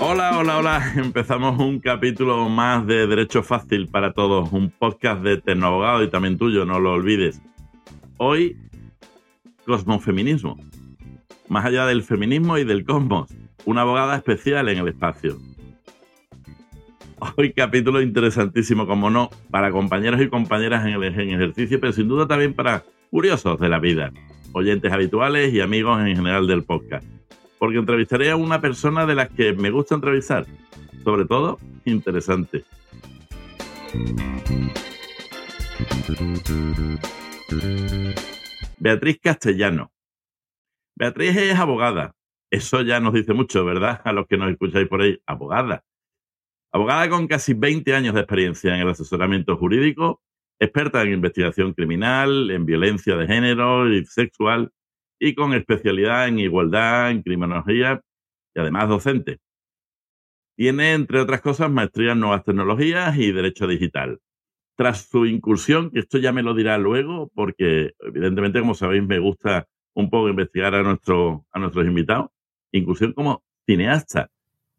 Hola, hola, hola. Empezamos un capítulo más de Derecho Fácil para Todos, un podcast de Tecnoabogado y también tuyo, no lo olvides. Hoy, cosmofeminismo. Más allá del feminismo y del cosmos, una abogada especial en el espacio. Hoy capítulo interesantísimo, como no, para compañeros y compañeras en el ejercicio, pero sin duda también para curiosos de la vida, oyentes habituales y amigos en general del podcast. Porque entrevistaré a una persona de las que me gusta entrevistar, sobre todo interesante. Beatriz Castellano. Beatriz es abogada. Eso ya nos dice mucho, ¿verdad? A los que nos escucháis por ahí, abogada. Abogada con casi 20 años de experiencia en el asesoramiento jurídico, experta en investigación criminal, en violencia de género y sexual y con especialidad en igualdad, en criminología y además docente. Tiene, entre otras cosas, maestría en nuevas tecnologías y derecho digital. Tras su incursión, que esto ya me lo dirá luego, porque evidentemente, como sabéis, me gusta un poco investigar a, nuestro, a nuestros invitados, incursión como cineasta.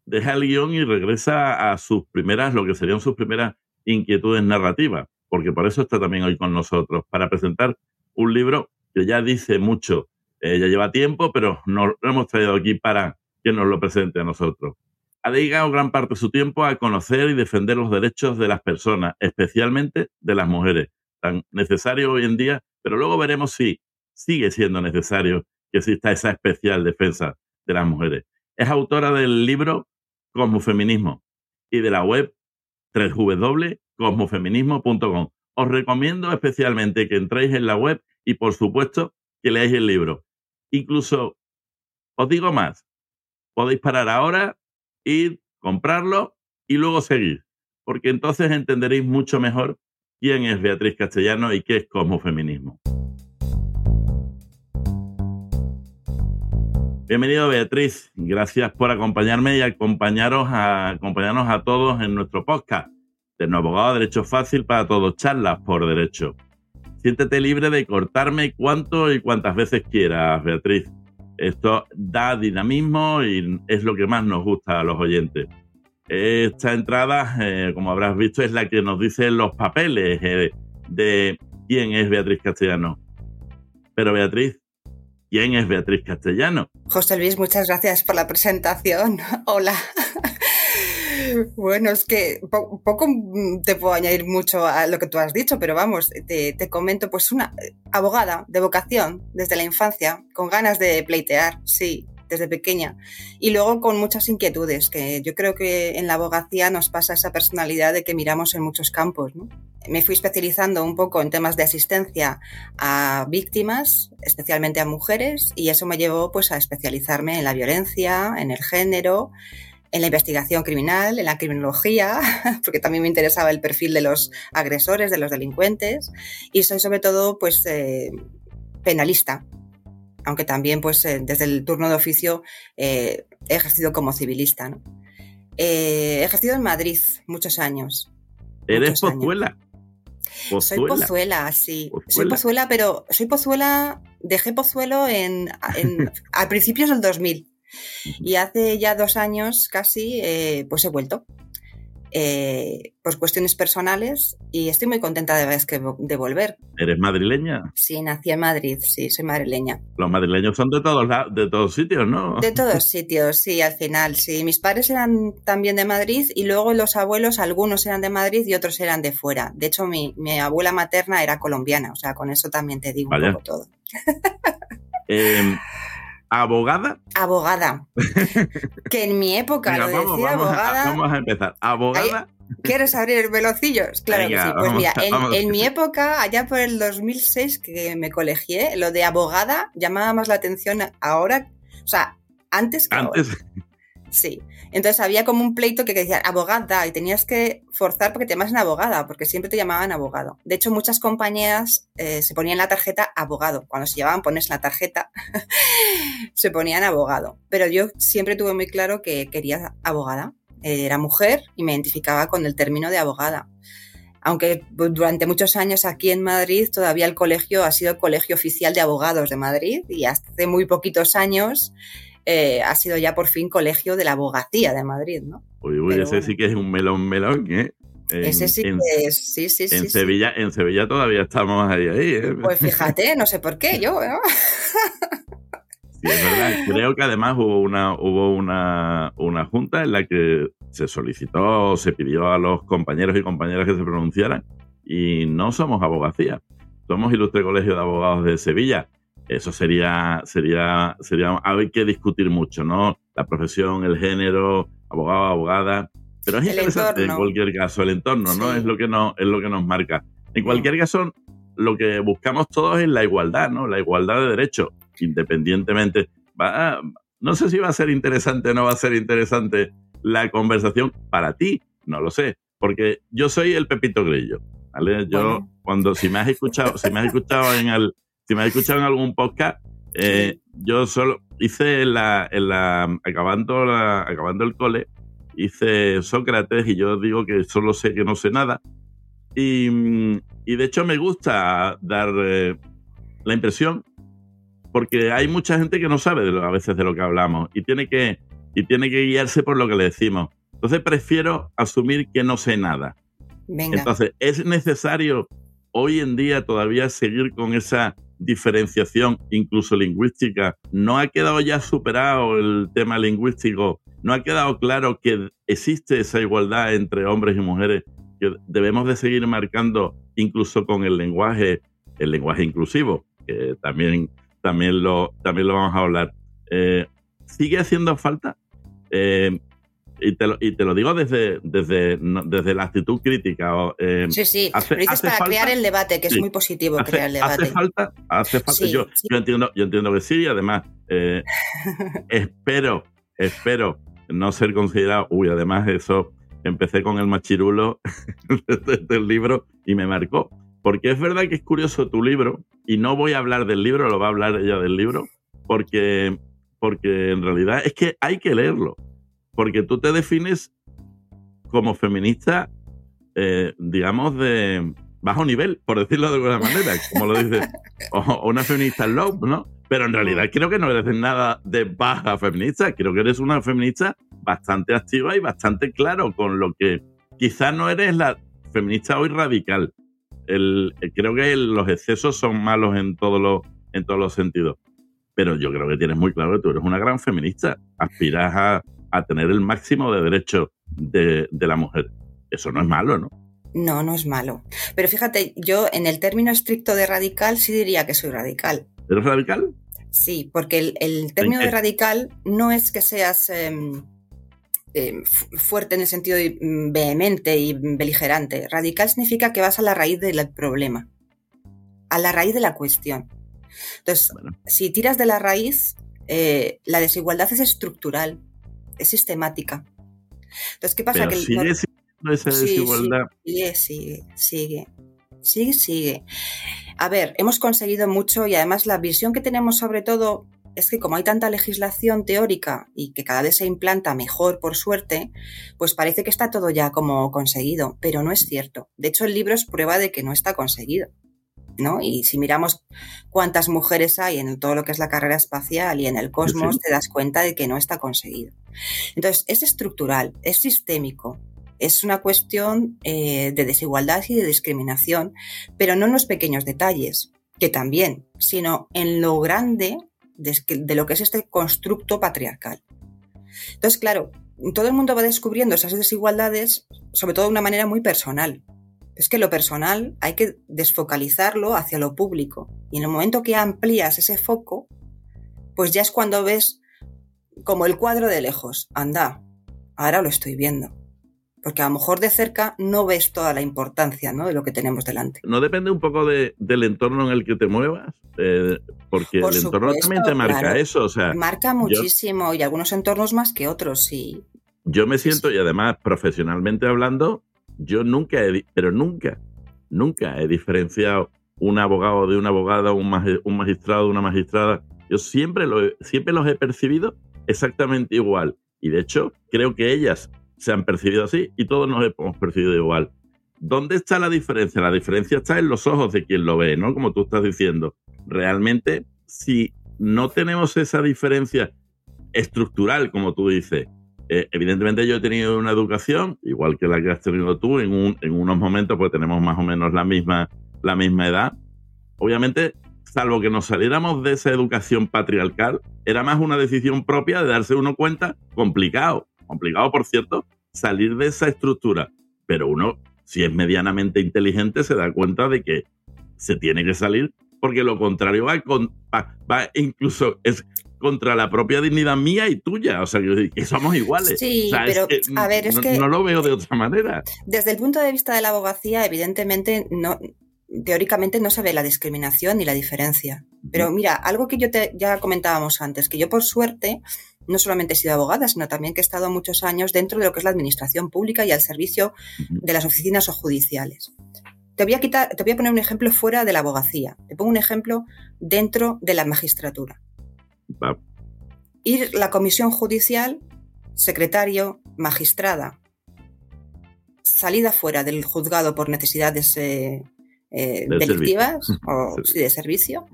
Deja el guion y regresa a sus primeras, lo que serían sus primeras inquietudes narrativas, porque por eso está también hoy con nosotros, para presentar un libro que ya dice mucho. Eh, ya lleva tiempo, pero no lo hemos traído aquí para que nos lo presente a nosotros. Ha dedicado gran parte de su tiempo a conocer y defender los derechos de las personas, especialmente de las mujeres, tan necesario hoy en día, pero luego veremos si sigue siendo necesario que exista esa especial defensa de las mujeres. Es autora del libro Cosmofeminismo y de la web www.cosmofeminismo.com. Os recomiendo especialmente que entréis en la web y, por supuesto, que leáis el libro. Incluso, os digo más, podéis parar ahora, ir, comprarlo y luego seguir, porque entonces entenderéis mucho mejor quién es Beatriz Castellano y qué es cosmofeminismo. Bienvenido Beatriz, gracias por acompañarme y acompañaros a, acompañarnos a todos en nuestro podcast de Nuevo Abogado Derecho Fácil para Todos, charlas por derecho. Siéntete libre de cortarme cuanto y cuantas veces quieras, Beatriz. Esto da dinamismo y es lo que más nos gusta a los oyentes. Esta entrada, eh, como habrás visto, es la que nos dice los papeles eh, de quién es Beatriz Castellano. Pero Beatriz, ¿Quién es Beatriz Castellano? José Luis, muchas gracias por la presentación. Hola. Bueno, es que poco te puedo añadir mucho a lo que tú has dicho, pero vamos, te, te, comento, pues una abogada de vocación desde la infancia, con ganas de pleitear, sí, desde pequeña, y luego con muchas inquietudes, que yo creo que en la abogacía nos pasa esa personalidad de que miramos en muchos campos. Me fui especializando un poco en temas de asistencia a víctimas, especialmente a mujeres, y eso me llevó pues a especializarme en la violencia, en el género, en la investigación criminal, en la criminología, porque también me interesaba el perfil de los agresores, de los delincuentes, y soy sobre todo pues eh, penalista, aunque también pues eh, desde el turno de oficio eh, he ejercido como civilista. ¿no? He ejercido en Madrid muchos años. ¿Eres pozuela? Soy pozuela, sí. Soy pozuela, pero soy pozuela, dejé pozuelo en, a principios del 2000 y hace ya dos años casi pues he vuelto eh, por cuestiones personales y estoy muy contenta de, de volver. ¿Eres madrileña? Sí, nací en Madrid, sí, soy madrileña. Los madrileños son de todos, de todos sitios, ¿no? De todos sitios, sí, al final, sí. Mis padres eran también de Madrid y luego los abuelos, algunos eran de Madrid y otros eran de fuera. De hecho, mi, mi abuela materna era colombiana, o sea, con eso también te digo un poco todo. Eh, ¿Abogada? Abogada. que en mi época lo decía abogada. vamos a empezar. ¿Abogada? ¿Quieres abrir velocillos? Claro que sí. Pues mira, en, mi época, allá por el 2006 que me colegié, lo de abogada llamaba más la atención ahora, o sea, antes que antes. Sí. Entonces había como un pleito que decía abogada y tenías que forzar porque te llamasen abogada, porque siempre te llamaban abogado. De hecho, muchas compañías eh, se ponían la tarjeta abogado. Cuando se llevaban pones la tarjeta, se ponían abogado. Pero yo siempre tuve muy claro que quería abogada. Era mujer y me identificaba con el término de abogada. aunque durante muchos años aquí en Madrid todavía el colegio ha sido el colegio oficial de abogados de Madrid y hace muy poquitos años eh, ha sido ya por fin colegio de la abogacía de Madrid, ¿no? Uy, uy, ese sí que es un melón melón, ¿eh? ese sí que es, sí, sí, en Sevilla, En Sevilla todavía estamos ahí, ahí. ¿eh? Pues fíjate, no sé por qué, yo, ¿no? Sí, es verdad. Creo que además hubo una, hubo una, una junta en la que se solicitó, se pidió a los compañeros y compañeras que se pronunciaran y no somos abogacía, somos Ilustre Colegio de Abogados de Sevilla. Eso sería, sería, sería, hay que discutir mucho, ¿no? La profesión, el género, abogado, abogada. Pero es interesante en cualquier caso el entorno, ¿no? Es lo que nos, es lo que nos marca. En cualquier caso, lo que buscamos todos es la igualdad, ¿no? La igualdad de derechos, independientemente. Va, no sé si va a ser interesante o no va a ser interesante la conversación para ti, no lo sé, porque yo soy el Pepito Grillo, ¿vale? Yo, cuando, si me has escuchado, si me has escuchado en el, si me has escuchado en algún podcast, eh, yo solo hice la, en la, acabando, la, acabando el cole, hice Sócrates y yo digo que solo sé que no sé nada. Y, y de hecho me gusta dar eh, la impresión, porque hay mucha gente que no sabe de lo, a veces de lo que hablamos y tiene que, y tiene que guiarse por lo que le decimos. Entonces prefiero asumir que no sé nada. Entonces, ¿es necesario hoy en día todavía seguir con esa diferenciación, incluso lingüística? ¿No ha quedado ya superado el tema lingüístico? ¿No ha quedado claro que existe esa igualdad entre hombres y mujeres que debemos de seguir marcando incluso con el lenguaje, el lenguaje inclusivo, que también, también, lo, también lo vamos a hablar? Eh, ¿Sigue haciendo falta? Eh, y, te lo, y te lo digo desde, desde, desde la actitud crítica. Eh, sí, sí, hace, dices para crear el debate, que es muy positivo crear el debate. Hace falta, hace falta. yo, yo, entiendo, yo entiendo que sí, y además eh, espero, espero no ser considerado, uy, además eso, empecé con el machirulo del libro y me marcó. Porque es verdad que es curioso tu libro, y no voy a hablar del libro, lo va a hablar ella del libro, porque porque en realidad es que hay que leerlo, porque tú te defines como feminista, eh, digamos, de bajo nivel, por decirlo de alguna manera, como lo dice, o, una feminista low, ¿no? Pero en realidad creo que no eres nada de baja feminista, creo que eres una feminista bastante activa y bastante claro con lo que quizás no eres la feminista hoy radical. El, creo que los excesos son malos en todos los, en todos los sentidos pero yo creo que tienes muy claro que tú eres una gran feminista. Aspiras a, tener el máximo de derechos de, la mujer. Eso no es malo, ¿no? No, no es malo. Pero fíjate, yo en el término estricto de radical sí diría que soy radical. ¿Eres radical? Sí, porque el, término de radical no es que seas em, em, fuerte en el sentido mm, vehemente y beligerante. Radical significa que vas a la raíz del problema, a la raíz de la cuestión. Entonces, si tiras de la raíz, eh, la desigualdad es estructural, es sistemática. Entonces, ¿qué pasa? que sigue esa desigualdad. sigue, sigue, sigue, sigue, sigue. A ver, hemos conseguido mucho y además la visión que tenemos sobre todo es que como hay tanta legislación teórica y que cada vez se implanta mejor, por suerte, pues parece que está todo ya como conseguido, pero no es cierto. De hecho, el libro es prueba de que no está conseguido. Y si miramos cuántas mujeres hay en todo lo que es la carrera espacial y en el cosmos, te das cuenta de que no está conseguido. Entonces, es estructural, es sistémico, es una cuestión eh, de desigualdad y de discriminación, pero no en los pequeños detalles, que también, sino en lo grande de lo que es este constructo patriarcal. Entonces, claro, todo el mundo va descubriendo esas desigualdades, sobre todo de una manera muy personal. Es que lo personal hay que desfocalizarlo hacia lo público. Y en el momento que amplías ese foco, pues ya es cuando ves como el cuadro de lejos. Anda, ahora lo estoy viendo. Porque a lo mejor de cerca no ves toda la importancia ¿no? de lo que tenemos delante. ¿No depende un poco del entorno en el que te muevas? Eh, porque el entorno también te marca eso. O sea, marca muchísimo y algunos entornos más que otros, sí. Yo me siento, y además profesionalmente hablando, yo nunca, he, pero nunca, nunca he diferenciado un abogado de una abogada, un, magistrado de una magistrada. Yo siempre, lo siempre los he percibido exactamente igual. Y de hecho, creo que ellas se han percibido así y todos nos hemos percibido igual. ¿dónde está la diferencia? La diferencia está en los ojos de quien lo ve, ¿no? Como tú estás diciendo. Realmente, si no tenemos esa diferencia estructural, como tú dices, eh, evidentemente yo he tenido una educación, igual que la que has tenido tú, en, un, en unos momentos pues tenemos más o menos la misma, la misma edad. Obviamente, salvo que nos saliéramos de esa educación patriarcal, era más una decisión propia de darse uno cuenta, complicado, complicado por cierto, salir de esa estructura. Pero uno, si es medianamente inteligente, se da cuenta de que se tiene que salir porque lo contrario va, incluso es contra la propia dignidad mía y tuya. O sea, que somos iguales. Sí, pero a ver, es que. No lo veo de otra manera. Desde el punto de vista de la abogacía, evidentemente, no. Teóricamente no se ve la discriminación ni la diferencia. Pero mira, algo que yo te, ya comentábamos antes, que yo por suerte no solamente he sido abogada, sino también que he estado muchos años dentro de lo que es la administración pública y al servicio de las oficinas o judiciales. Te voy, a quitar, te voy a poner un ejemplo fuera de la abogacía. Te pongo un ejemplo dentro de la magistratura. Ir la comisión judicial, secretario, magistrada, salida fuera del juzgado por necesidades eh, eh, delictivas o de servicio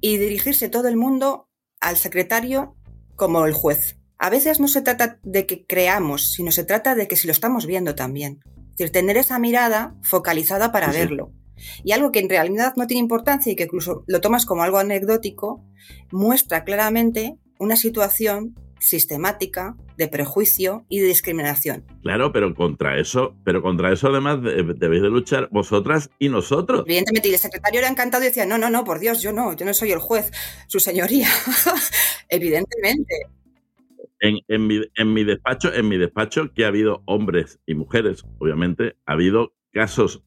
y dirigirse todo el mundo al secretario como el juez. A veces no se trata de que creamos, sino se trata de que si lo estamos viendo también. Es decir, tener esa mirada focalizada para verlo. Y algo que en realidad no tiene importancia y que incluso lo tomas como algo anecdótico, muestra claramente una situación sistemática de prejuicio y de discriminación. Claro, pero contra eso, pero contra eso además debéis de luchar vosotras y nosotros. Evidentemente, y el secretario era encantado y decía, no, no, no, por Dios, yo no, yo no soy el juez, su señoría. Evidentemente. En, en, mi, en, mi, despacho, en mi despacho, que ha habido hombres y mujeres, obviamente, ha habido casos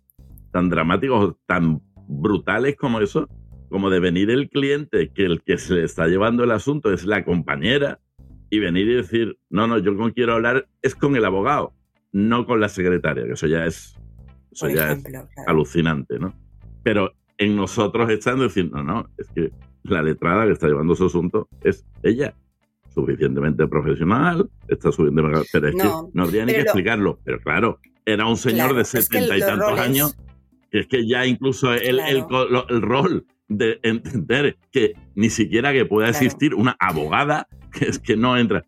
tan dramáticos, tan brutales como eso, como de venir el cliente, que el que se le está llevando el asunto es la compañera, y venir y decir, no, no, yo con quiero hablar es con el abogado, no con la secretaria, que eso ya es, eso ya es alucinante, ¿no? Pero en nosotros están diciendo, no, no, es que la letrada que está llevando su asunto es ella, suficientemente profesional, está subiendo, pero es que no habría ni que explicarlo, pero claro, era un señor de setenta y tantos años es que ya incluso el, el, rol de entender que ni siquiera que pueda existir una abogada que es que no entra.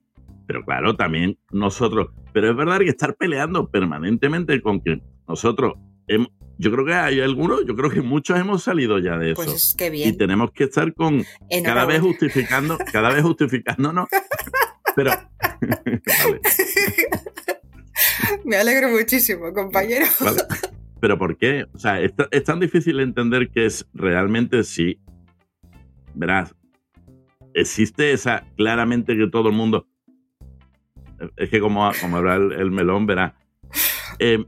Pero claro, también nosotros, pero es verdad que estar peleando permanentemente con que nosotros, yo creo que hay algunos, yo creo que muchos hemos salido ya de pues eso. Pues bien. Y tenemos que estar con cada vez justificando, cada vez justificándonos. pero Me alegro muchísimo, compañero. ¿Pero por qué? O sea, es, tan difícil entender que es realmente sí. Verás, existe esa, claramente que todo el mundo. Es que como, como habrá el, melón, verás. Eh,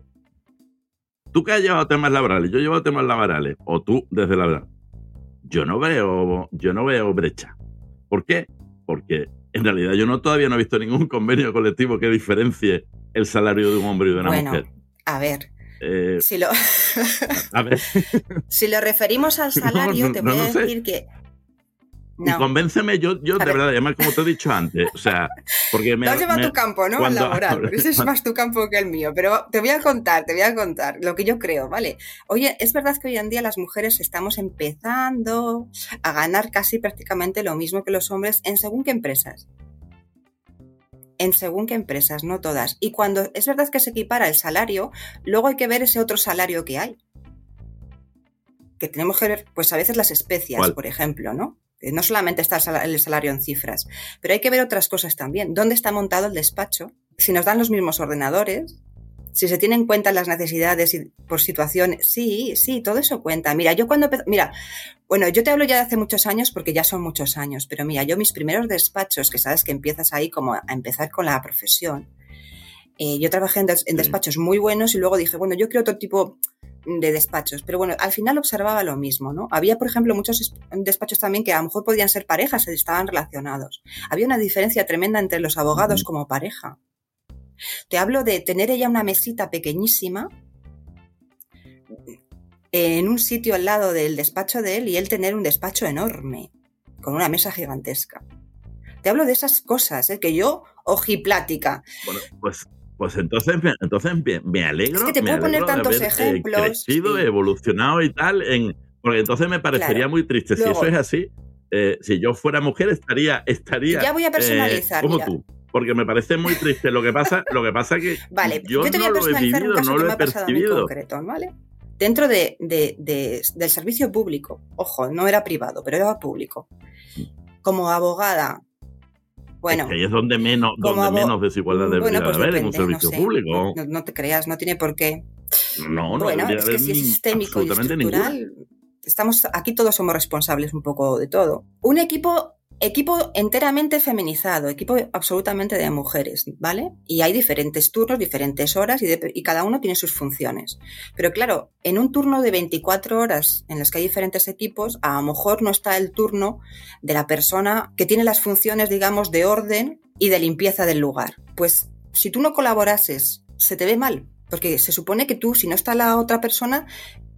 tú que has llevado temas laborales, yo he llevado temas laborales, o tú desde la verdad. Yo no veo, yo no veo brecha. ¿Por qué? Porque en realidad yo no todavía no he visto ningún convenio colectivo que diferencie el salario de un hombre y de una mujer. A ver, eh, si, lo... si lo referimos al salario, te voy a decir que no. convénceme, yo, yo de verdad, además, como te he dicho antes, o sea, porque me. has llevado tu campo, ¿no? laboral. Ese es más tu campo que el mío. Pero te voy a contar, te voy a contar lo que yo creo, ¿vale? Oye, es verdad que hoy en día las mujeres estamos empezando a ganar casi prácticamente lo mismo que los hombres en según qué empresas en según qué empresas, no todas. Y cuando es verdad que se equipara el salario, luego hay que ver ese otro salario que hay. Que tenemos que ver, pues a veces las especias, por ejemplo, ¿no? No solamente está el salario en cifras, pero hay que ver otras cosas también. ¿Dónde está montado el despacho? Si nos dan los mismos ordenadores, si se tienen en cuenta las necesidades y por situaciones, sí, sí, todo eso cuenta. Mira, yo cuando, mira, bueno, yo te hablo ya de hace muchos años porque ya son muchos años, pero mira, yo mis primeros despachos, que sabes que empiezas ahí como a empezar con la profesión, eh, yo trabajé en, despachos muy buenos y luego dije, bueno, yo quiero otro tipo de despachos, pero bueno, al final observaba lo mismo, ¿no? Había, por ejemplo, muchos despachos también que a lo mejor podían ser parejas, estaban relacionados. Había una diferencia tremenda entre los abogados como pareja. Te hablo de tener ella una mesita pequeñísima en un sitio al lado del despacho de él y él tener un despacho enorme, con una mesa gigantesca. Te hablo de esas cosas, ¿eh? que yo ojiplática. Bueno, pues Pues entonces, entonces me alegro. Es que te puedo poner tantos eh, ejemplos. crecido, evolucionado y tal. En, porque entonces me parecería muy triste. si eso es así, eh, si yo fuera mujer, estaría. estaría ya voy a personalizar. como tú. Porque me parece muy triste. Lo que pasa, lo que pasa que vale, yo, te voy a personalizar un caso que me ha pasado a mí concreto, ¿vale? Dentro de, del servicio público, ojo, no era privado, pero era público. Como abogada, bueno, es ahí es donde menos, donde menos desigualdad debería pues haber en un servicio público. No, te creas, no tiene por qué. No, no bueno, es que si es sistémico y estructural, estamos aquí todos somos responsables un poco de todo. Un equipo Equipo enteramente feminizado, equipo absolutamente de mujeres, ¿vale? Y hay diferentes turnos, diferentes horas y, cada uno tiene sus funciones. Pero claro, en un turno de 24 horas en los que hay diferentes equipos, a lo mejor no está el turno de la persona que tiene las funciones, digamos, de orden y de limpieza del lugar. Pues si tú no colaborases, se te ve mal, porque se supone que tú, si no está la otra persona,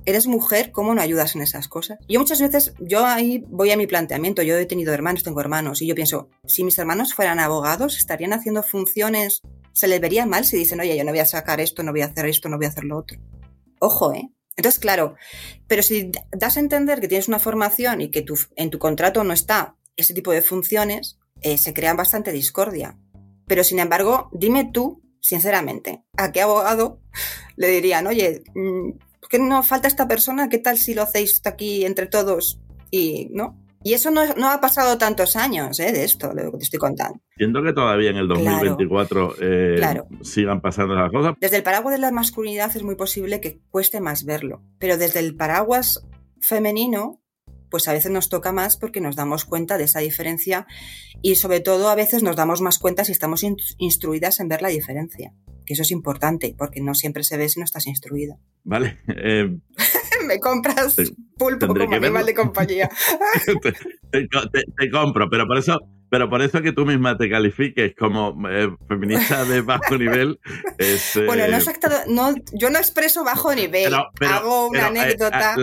eres mujer, ¿cómo no ayudas en esas cosas? Yo muchas veces, yo ahí voy a mi planteamiento, yo he tenido hermanos, tengo hermanos, y yo pienso, si mis hermanos fueran abogados, estarían haciendo funciones, se les vería mal si dicen, oye, yo no voy a sacar esto, no voy a hacer esto, no voy a hacer lo otro. Ojo, ¿eh? Entonces, claro, pero si das a entender que tienes una formación y que tu, en tu contrato no está ese tipo de funciones, eh, se crea bastante discordia. Pero sin embargo, dime tú, sinceramente, ¿a qué abogado le dirían, oye, ¿por qué no falta esta persona? ¿Qué tal si lo hacéis aquí entre todos? Y no. Y eso no, ha pasado tantos años ¿eh? de esto, de lo que te estoy contando. Siento que todavía en el 2024 eh, sigan pasando esas cosas. Desde el paraguas de la masculinidad es muy posible que cueste más verlo, pero desde el paraguas femenino, pues a veces nos toca más porque nos damos cuenta de esa diferencia y sobre todo a veces nos damos más cuenta si estamos instruidas en ver la diferencia que eso es importante, porque no siempre se ve si no estás instruido. Vale. Eh, Me compras pulpo como animal de compañía. te, compro, pero por eso pero por eso que tú misma te califiques como eh, feminista de bajo nivel es, Bueno, no, eh, no yo no expreso bajo nivel, hago una anécdota.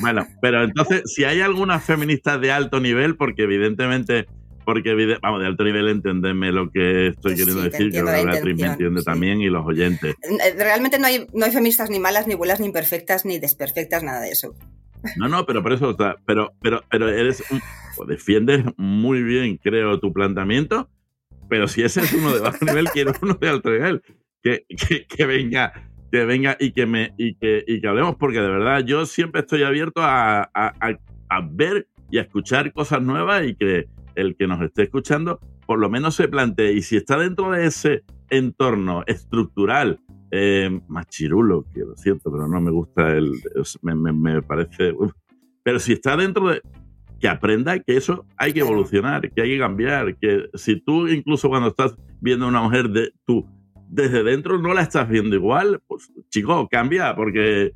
bueno, pero entonces, si hay alguna feminista de alto nivel, porque evidentemente porque, vamos, de alto nivel entendeme lo que estoy queriendo decir, que Beatriz me entiende también y los oyentes. Eh, realmente no hay, no hay feministas ni malas, ni buenas, ni imperfectas, ni desperfectas, nada de eso. No, no, pero por eso, pero, pero, pero eres, pues defiendes muy bien, creo, tu planteamiento, pero si ese es uno de bajo nivel, quiero uno de alto nivel, que, que, venga, que venga y que me, y que, y que hablemos, porque de verdad yo siempre estoy abierto a, a, a ver y a escuchar cosas nuevas y que, el que nos esté escuchando por lo menos se plantee, y si está dentro de ese entorno estructural, eh, más chirulo, que lo siento, pero no me gusta el, me, parece, pero si está dentro de, que aprenda que eso hay que evolucionar, que hay que cambiar, que si tú incluso cuando estás viendo a una mujer de tú desde dentro no la estás viendo igual, pues chico, cambia porque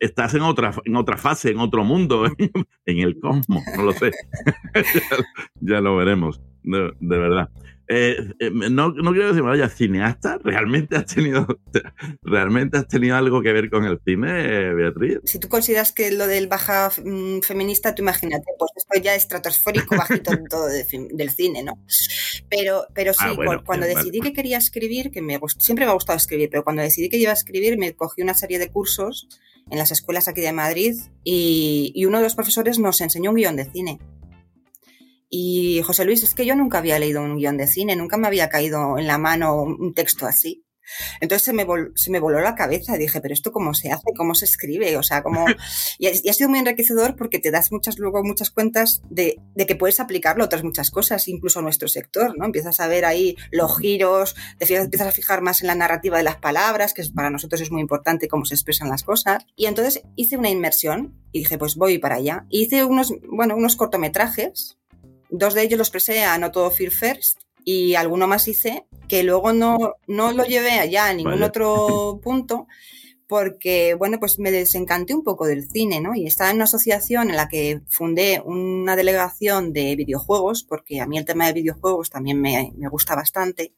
estás en otra, en otra fase, en otro mundo, en el cosmos, no lo sé. ya, lo veremos, de, verdad. Eh, eh, no, no, quiero decir, vaya, cineasta, ¿realmente has tenido realmente has tenido algo que ver con el cine, Beatriz? Si tú consideras que lo del baja mm, feminista, tú imagínate, pues esto ya estratosférico bajito todo del cine, ¿no? Pero, pero sí, ah, cuando decidí que quería escribir, que me siempre me ha gustado escribir, pero cuando decidí que iba a escribir, me cogí una serie de cursos en las escuelas aquí de Madrid y, uno de los profesores nos enseñó un guion de cine. Y José Luis, es que yo nunca había leído un guion de cine, nunca me había caído en la mano un texto así. Entonces se me, se me voló la cabeza y dije, pero esto cómo se hace, cómo se escribe, o sea, cómo... Y ha, sido muy enriquecedor porque te das muchas, luego muchas cuentas de, que puedes aplicarlo a otras muchas cosas, incluso a nuestro sector, ¿no? Empiezas a ver ahí los giros, te empiezas a fijar más en la narrativa de las palabras, que para nosotros es muy importante cómo se expresan las cosas. Y entonces hice una inmersión y dije, pues voy para allá. hice unos, bueno, unos cortometrajes, dos de ellos los presé a No Todo Fear First y alguno más hice que luego no, no lo llevé allá a ningún otro punto porque, bueno, pues me desencanté un poco del cine, ¿no? Y estaba en una asociación en la que fundé una delegación de videojuegos, porque a mí el tema de videojuegos también me, me gusta bastante.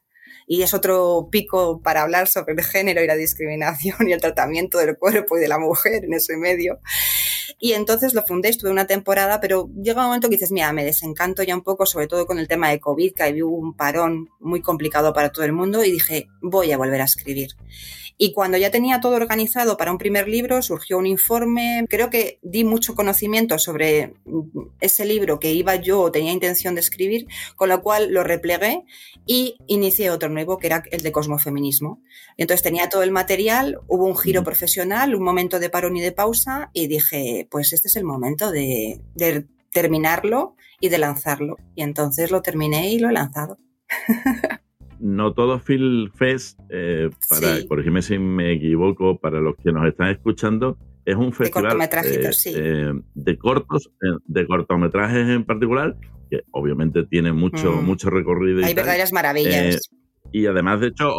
Y es otro pico para hablar sobre el género y la discriminación y el tratamiento del cuerpo y de la mujer en ese medio. Y entonces lo fundé, estuve una temporada, pero llega un momento que dices, mira, me desencanto ya un poco, sobre todo con el tema de COVID, que había un parón muy complicado para todo el mundo, y dije, voy a volver a escribir. Y cuando ya tenía todo organizado para un primer libro, surgió un informe. Creo que di mucho conocimiento sobre ese libro que iba yo o tenía intención de escribir, con lo cual lo replegué y inicié otro nuevo, que era el de cosmofeminismo. entonces tenía todo el material, hubo un giro profesional, un momento de parón y de pausa, y dije, pues este es el momento de, de terminarlo y de lanzarlo. Y entonces lo terminé y lo he lanzado. no todo Film Fest, eh, para, corregirme si me equivoco, para los que nos están escuchando, es un festival de, eh, eh, de cortos, de cortometrajes en particular, que obviamente tiene mucho, mm. mucho recorrido. Hay verdaderas maravillas. Y además, de hecho,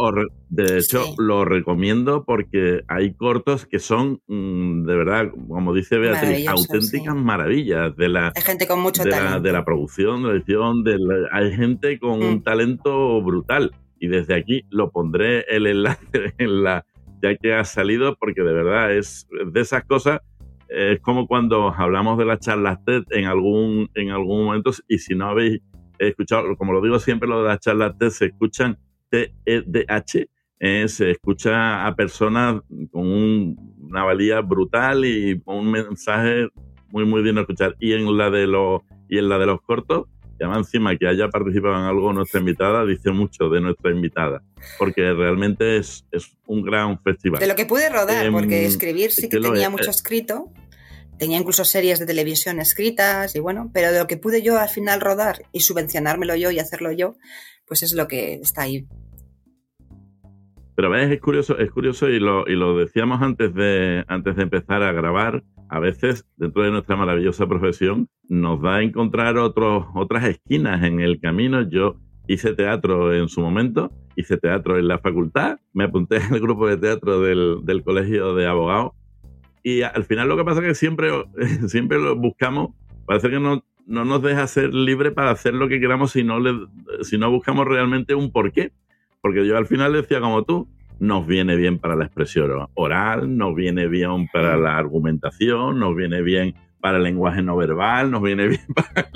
de hecho lo recomiendo porque hay cortos que son, mm, de verdad, como dice Beatriz, auténticas maravillas de la, gente con mucho de talento. La, de la producción, de la edición, de hay gente con un mm. talento brutal. Y desde aquí lo pondré el enlace en la, ya que ha salido, porque de verdad es de esas cosas. Es como cuando hablamos de las charlas TED en algún, en algún momento, y si no habéis escuchado, como lo digo siempre, lo de las charlas TED se escuchan TEDH, eh, se escucha a personas con una valía brutal y con un mensaje muy, muy bien a escuchar. Y en la de los, y en la de los cortos, y además encima que haya participado en algo nuestra invitada, dice mucho de nuestra invitada, porque realmente es, es un gran festival. De lo que pude rodar, porque em, escribir sí que, tenía mucho escrito, tenía incluso series de televisión escritas y bueno, pero de lo que pude yo al final rodar y subvencionármelo yo y hacerlo yo, pues es lo que está ahí. Pero ves, es curioso, es curioso y lo, y lo decíamos antes de, antes de empezar a grabar, a veces dentro de nuestra maravillosa profesión nos da a encontrar otros, otras esquinas en el camino. Yo hice teatro en su momento, hice teatro en la facultad, me apunté el grupo de teatro del, del colegio de abogados y al final lo que pasa es que siempre, siempre lo buscamos, parece que no, no nos deja ser libre para hacer lo que queramos si no, le, si no buscamos realmente un porqué. Porque yo al final decía como tú, nos viene bien para la expresión oral, nos viene bien para la argumentación, nos viene bien para el lenguaje no verbal, nos viene bien para...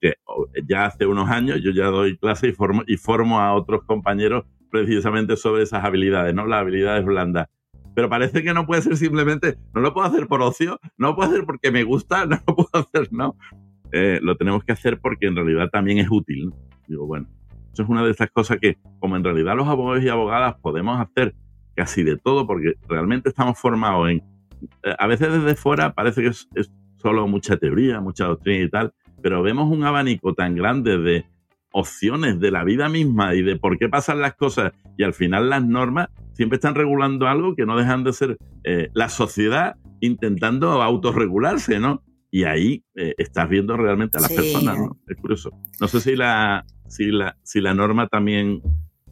ya hace unos años yo ya doy clase y formo, y formo a otros compañeros precisamente sobre esas habilidades, ¿no? Las habilidades blandas. Pero parece que no puede ser simplemente, no lo puedo hacer por ocio, no lo puedo hacer porque me gusta, no lo puedo hacer, no. Eh, lo tenemos que hacer porque en realidad también es útil. ¿no? Digo, bueno, eso es una de esas cosas que, como en realidad los abogados y abogadas podemos hacer casi de todo, porque realmente estamos formados en. Eh, a veces desde fuera parece que es, solo mucha teoría, mucha doctrina y tal, pero vemos un abanico tan grande de opciones de la vida misma y de por qué pasan las cosas y al final las normas siempre están regulando algo que no dejan de ser eh, la sociedad intentando autorregularse, ¿no? Y ahí eh, estás viendo realmente a las personas, ¿no? Es curioso. No sé si la, si la, si la norma también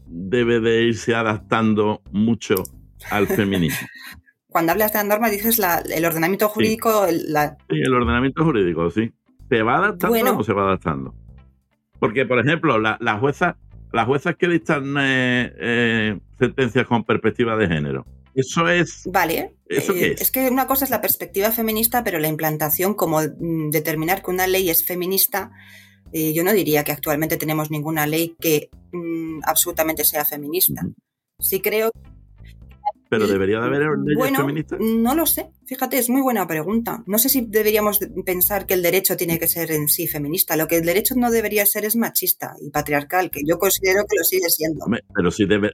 debe de irse adaptando mucho al feminismo. Cuando hablas de la norma dices el ordenamiento jurídico. Sí. el ordenamiento jurídico, sí. ¿Se va adaptando o se va adaptando? Porque, por ejemplo, las la juezas las juezas que dictan eh, eh, sentencias con perspectiva de género. Eso es. Vale. ¿Eso eh, es? es? que una cosa es la perspectiva feminista, pero la implantación, como mm, determinar que una ley es feminista, eh, yo no diría que actualmente tenemos ninguna ley que mm, absolutamente sea feminista. Sí creo. Pero debería de haber leyes bueno, feministas. No lo sé. Fíjate, es muy buena pregunta. No sé si deberíamos pensar que el derecho tiene que ser en sí feminista. Lo que el derecho no debería ser es machista y patriarcal, que yo considero que lo sigue siendo. Pero sí debería,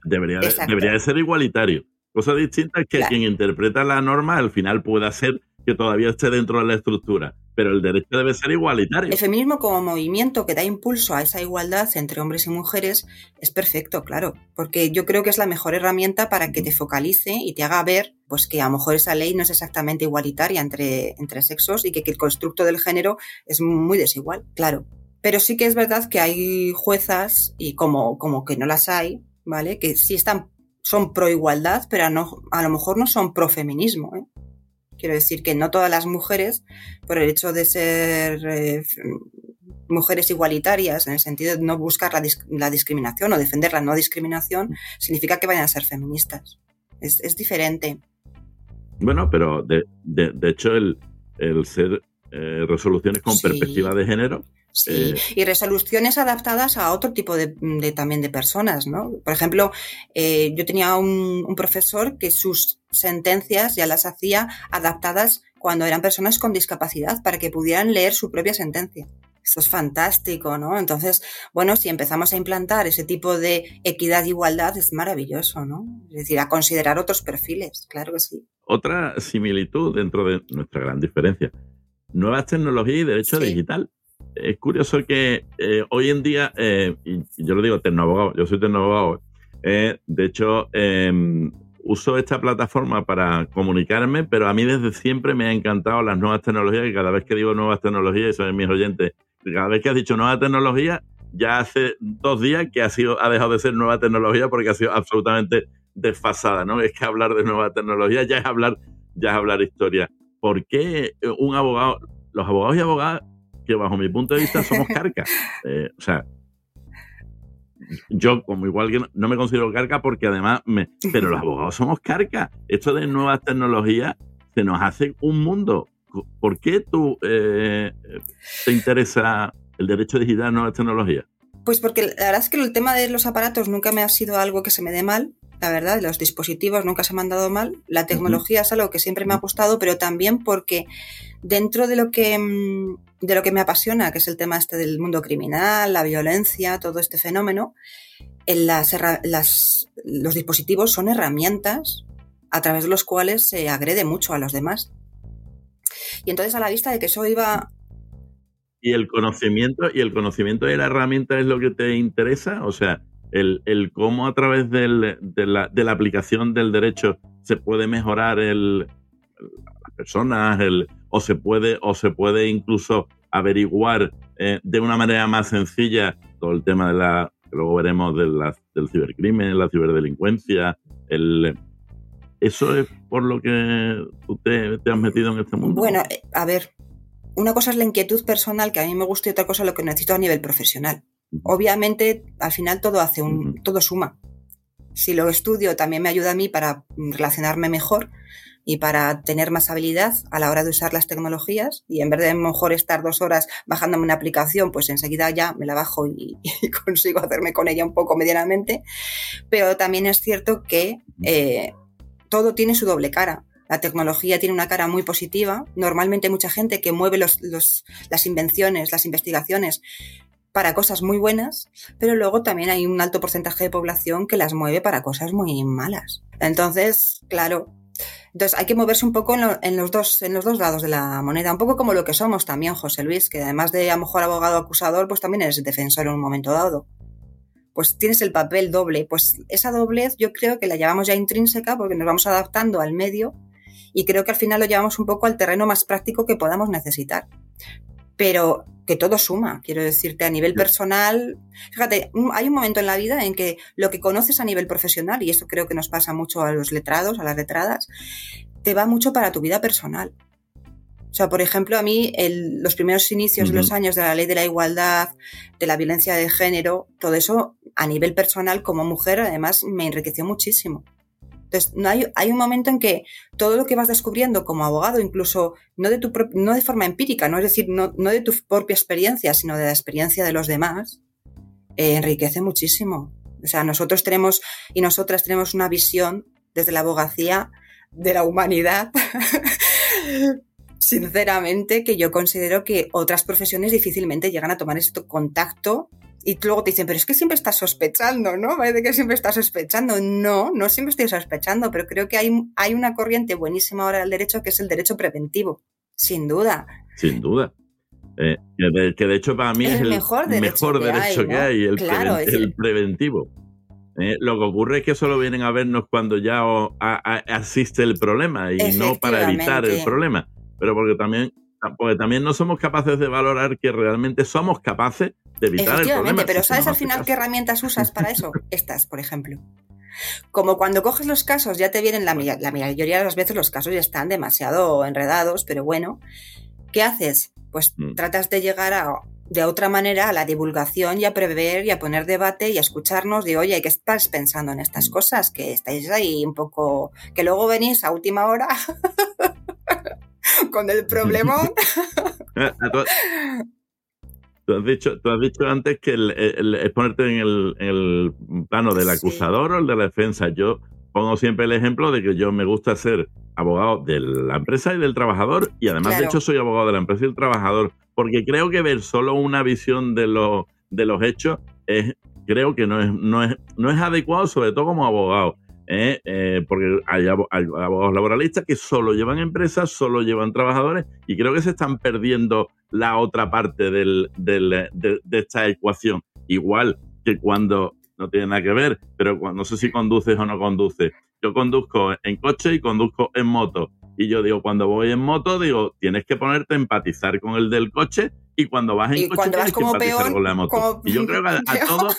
debería de ser igualitario. Cosa distinta es que quien interpreta la norma al final pueda ser que todavía esté dentro de la estructura, pero el derecho debe ser igualitario. El feminismo como movimiento que da impulso a esa igualdad entre hombres y mujeres es perfecto, claro, porque yo creo que es la mejor herramienta para que te focalice y te haga ver pues que a lo mejor esa ley no es exactamente igualitaria entre, entre sexos y que, que el constructo del género es muy desigual, claro. Pero sí que es verdad que hay juezas, y como, como que no las hay, ¿vale? Que sí están, son pro igualdad, pero no, a lo mejor no son pro feminismo, ¿eh? Quiero decir que no todas las mujeres, por el hecho de ser eh, mujeres igualitarias, en el sentido de no buscar la, discriminación o defender la no discriminación, significa que vayan a ser feministas. Es, diferente. Bueno, pero de, hecho el, el ser eh, resoluciones con perspectiva de género. Sí, eh, y resoluciones adaptadas a otro tipo de, también de personas, ¿no? Por ejemplo, eh, yo tenía un, un, profesor que sus sentencias ya las hacía adaptadas cuando eran personas con discapacidad para que pudieran leer su propia sentencia. Esto es fantástico, ¿no? Entonces, bueno, si empezamos a implantar ese tipo de equidad e igualdad, es maravilloso, ¿no? Es decir, a considerar otros perfiles, claro que sí. Otra similitud dentro de nuestra gran diferencia, nuevas tecnologías y derecho digital. Es curioso que eh, hoy en día, eh, y yo lo digo tecnoabogado, yo soy tecnoabogado, eh, de hecho, em, uso esta plataforma para comunicarme, pero a mí desde siempre me ha encantado las nuevas tecnologías y cada vez que digo nuevas tecnologías, y son mis oyentes, cada vez que has dicho nueva tecnología, ya hace dos días que ha sido ha dejado de ser nueva tecnología porque ha sido absolutamente desfasada, ¿no? Es que hablar de nueva tecnología ya es hablar ya es hablar historia. ¿Por qué un abogado, los abogados y abogadas que bajo mi punto de vista somos carcas? Eh, o sea, yo como igual que no, me considero carca porque además me, pero los abogados somos carcas. Esto de nuevas tecnologías se nos hace un mundo ¿Por qué tú eh, te interesa el derecho digital a nuevas tecnologías? Pues porque la verdad es que el tema de los aparatos nunca me ha sido algo que se me dé mal, la verdad, los dispositivos nunca se me han dado mal, la tecnología es algo que siempre me ha gustado, pero también porque dentro de lo que mm, de lo que me apasiona, que es el tema este del mundo criminal, la violencia, todo este fenómeno, en las, los dispositivos son herramientas a través de los cuales se agrede mucho a los demás. Y entonces a la vista de que eso iba... ¿Y el conocimiento, y el conocimiento de la herramienta es lo que te interesa? O sea, el, cómo a través de, la, de, la, aplicación del derecho se puede mejorar el, las personas, el, o se puede, o se puede incluso averiguar eh, de una manera más sencilla todo el tema de la, que luego veremos de del cibercrimen, la ciberdelincuencia, el, ¿Eso es por lo que tú te, has metido en este mundo? Bueno, eh, a ver, una cosa es la inquietud personal que a mí me gusta y otra cosa lo que necesito a nivel profesional. Obviamente, al final todo hace un, todo suma. Si lo estudio, también me ayuda a mí para relacionarme mejor y para tener más habilidad a la hora de usar las tecnologías. Y en vez de a lo mejor estar dos horas bajándome una aplicación, pues enseguida ya me la bajo y, consigo hacerme con ella un poco medianamente. Pero también es cierto que eh, todo tiene su doble cara. La tecnología tiene una cara muy positiva. Normalmente mucha gente que mueve las invenciones, las investigaciones para cosas muy buenas, pero luego también hay un alto porcentaje de población que las mueve para cosas muy malas. Entonces, claro, entonces hay que moverse un poco en, los dos, en los dos lados de la moneda, un poco como lo que somos también, José Luis, que además de a lo mejor abogado acusador, pues también eres defensor en un momento dado pues tienes el papel doble. Pues esa doblez yo creo que la llevamos ya intrínseca porque nos vamos adaptando al medio y creo que al final lo llevamos un poco al terreno más práctico que podamos necesitar. Pero que todo suma, quiero decirte, a nivel personal. Fíjate, hay un momento en la vida en que lo que conoces a nivel profesional, y eso creo que nos pasa mucho a los letrados, a las letradas, te va mucho para tu vida personal. O sea, por ejemplo, a mí los primeros inicios de los años de la ley de la igualdad, de la violencia de género, todo eso a nivel personal como mujer además me enriqueció muchísimo. Entonces, no hay, hay un momento en que todo lo que vas descubriendo como abogado, incluso no de, tu, no de forma empírica, no es decir, no, no de tu propia experiencia, sino de la experiencia de los demás, eh, enriquece muchísimo. O sea, nosotros tenemos y nosotras tenemos una visión desde la abogacía de la humanidad sinceramente, que yo considero que otras profesiones difícilmente llegan a tomar este contacto y luego te dicen, pero es que siempre estás sospechando, ¿no? Parece que siempre estás sospechando. No, no siempre estoy sospechando, pero creo que hay, hay una corriente buenísima ahora del derecho que es el derecho preventivo, sin duda. Sin duda. Eh, que, de, hecho para mí es, el mejor derecho, que, hay, el, preventivo. Eh, lo que ocurre es que solo vienen a vernos cuando ya asiste el problema y no para evitar el problema pero porque también, porque también no somos capaces de valorar que realmente somos capaces de evitar el problema. pero ¿sabes al final qué herramientas usas para eso? Estas, por ejemplo. Como cuando coges los casos, ya te vienen, la, la mayoría de las veces los casos ya están demasiado enredados, pero bueno, ¿qué haces? Pues mm. tratas de llegar a, de otra manera a la divulgación y a prever y a poner debate y a escucharnos de, oye, ¿qué estás pensando en estas mm. cosas? Que estáis ahí un poco, que luego venís a última hora con el problemón. Tú, has dicho, tú has dicho antes que es ponerte en el, plano del acusador o el de la defensa. Yo pongo siempre el ejemplo de que yo me gusta ser abogado de la empresa y del trabajador y además de hecho soy abogado de la empresa y del trabajador porque creo que ver solo una visión de, lo, de los hechos es, creo que no es, no, es, no es adecuado, sobre todo como abogado. ¿Eh? Eh, porque hay, abogados laboralistas que solo llevan empresas, solo llevan trabajadores y creo que se están perdiendo la otra parte del, de, esta ecuación. Igual que cuando, no tiene nada que ver, pero no sé si conduces o no conduces. Yo conduzco en coche y conduzco en moto. Y yo digo, cuando voy en moto, digo, tienes que ponerte a empatizar con el del coche y cuando vas en coche tienes que empatizar con la moto. y yo creo que a, todos,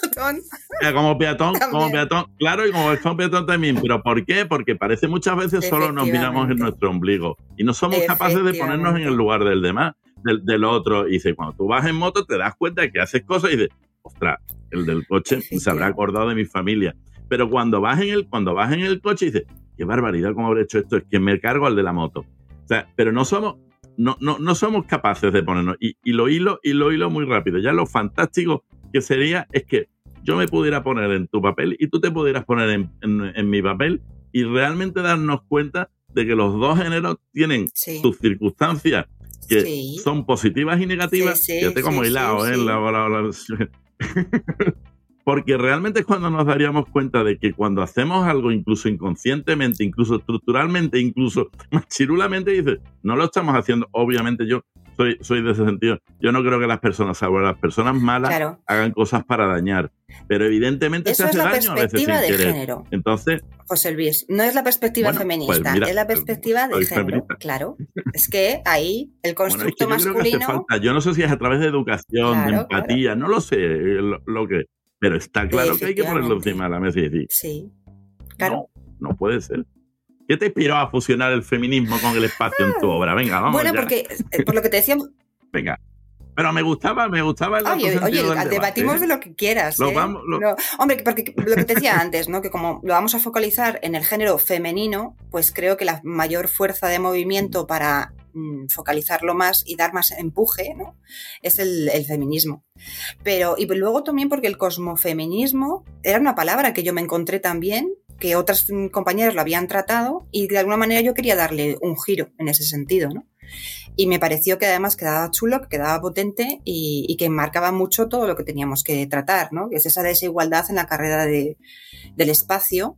como peatón, como peatón, claro, y como peatón también. ¿Pero por qué? Porque parece muchas veces solo nos miramos en nuestro ombligo y no somos capaces de ponernos en el lugar del demás, del, del otro. Y dice, cuando tú vas en moto te das cuenta de que haces cosas y dices, ostras, el del coche se habrá acordado de mi familia. Pero cuando vas en el, cuando vas en el coche dices, qué barbaridad cómo habré hecho esto, es que me cargo al de la moto. O sea, pero no somos, no, no, no somos capaces de ponernos. Y, lo hilo, y lo hilo muy rápido. Ya lo fantástico que sería es que yo me pudiera poner en tu papel y tú te pudieras poner en, mi papel y realmente darnos cuenta de que los dos géneros tienen sus circunstancias que son positivas y negativas. Sí, Fíjate como hilado, ¿eh? Porque realmente es cuando nos daríamos cuenta de que cuando hacemos algo, incluso inconscientemente, incluso estructuralmente, incluso machirulamente, dices, no lo estamos haciendo. Obviamente yo soy, soy de ese sentido. Yo no creo que las personas, salvo las personas malas, hagan cosas para dañar. Pero evidentemente Eso se hace es la daño perspectiva de género. Entonces, José Luis, no es la perspectiva pues feminista, es la perspectiva de género. Claro. Es que ahí el constructo masculino. Yo no sé si es a través de educación, de empatía, no lo sé lo que pero está claro que hay que ponerlo encima de la mesa y decir. Sí. Claro. No, no puede ser. ¿Qué te inspiró a fusionar el feminismo con el espacio en tu obra? Venga, vamos. Bueno, porque eh, por lo que te decía. Venga. Pero me gustaba, me gustaba el Oye, oye debatimos ¿eh? de lo que quieras. ¿eh? hombre, porque lo que te decía antes, ¿no? Que como lo vamos a focalizar en el género femenino, pues creo que la mayor fuerza de movimiento para Mm, focalizarlo más y dar más empuje, ¿no? Es el, feminismo. Pero, y luego también porque el cosmofeminismo era una palabra que yo me encontré también, que otras compañeras lo habían tratado, y de alguna manera yo quería darle un giro en ese sentido. Y me pareció que además quedaba chulo, que quedaba potente y, que marcaba mucho todo lo que teníamos que tratar, ¿no? Que es esa desigualdad en la carrera del espacio,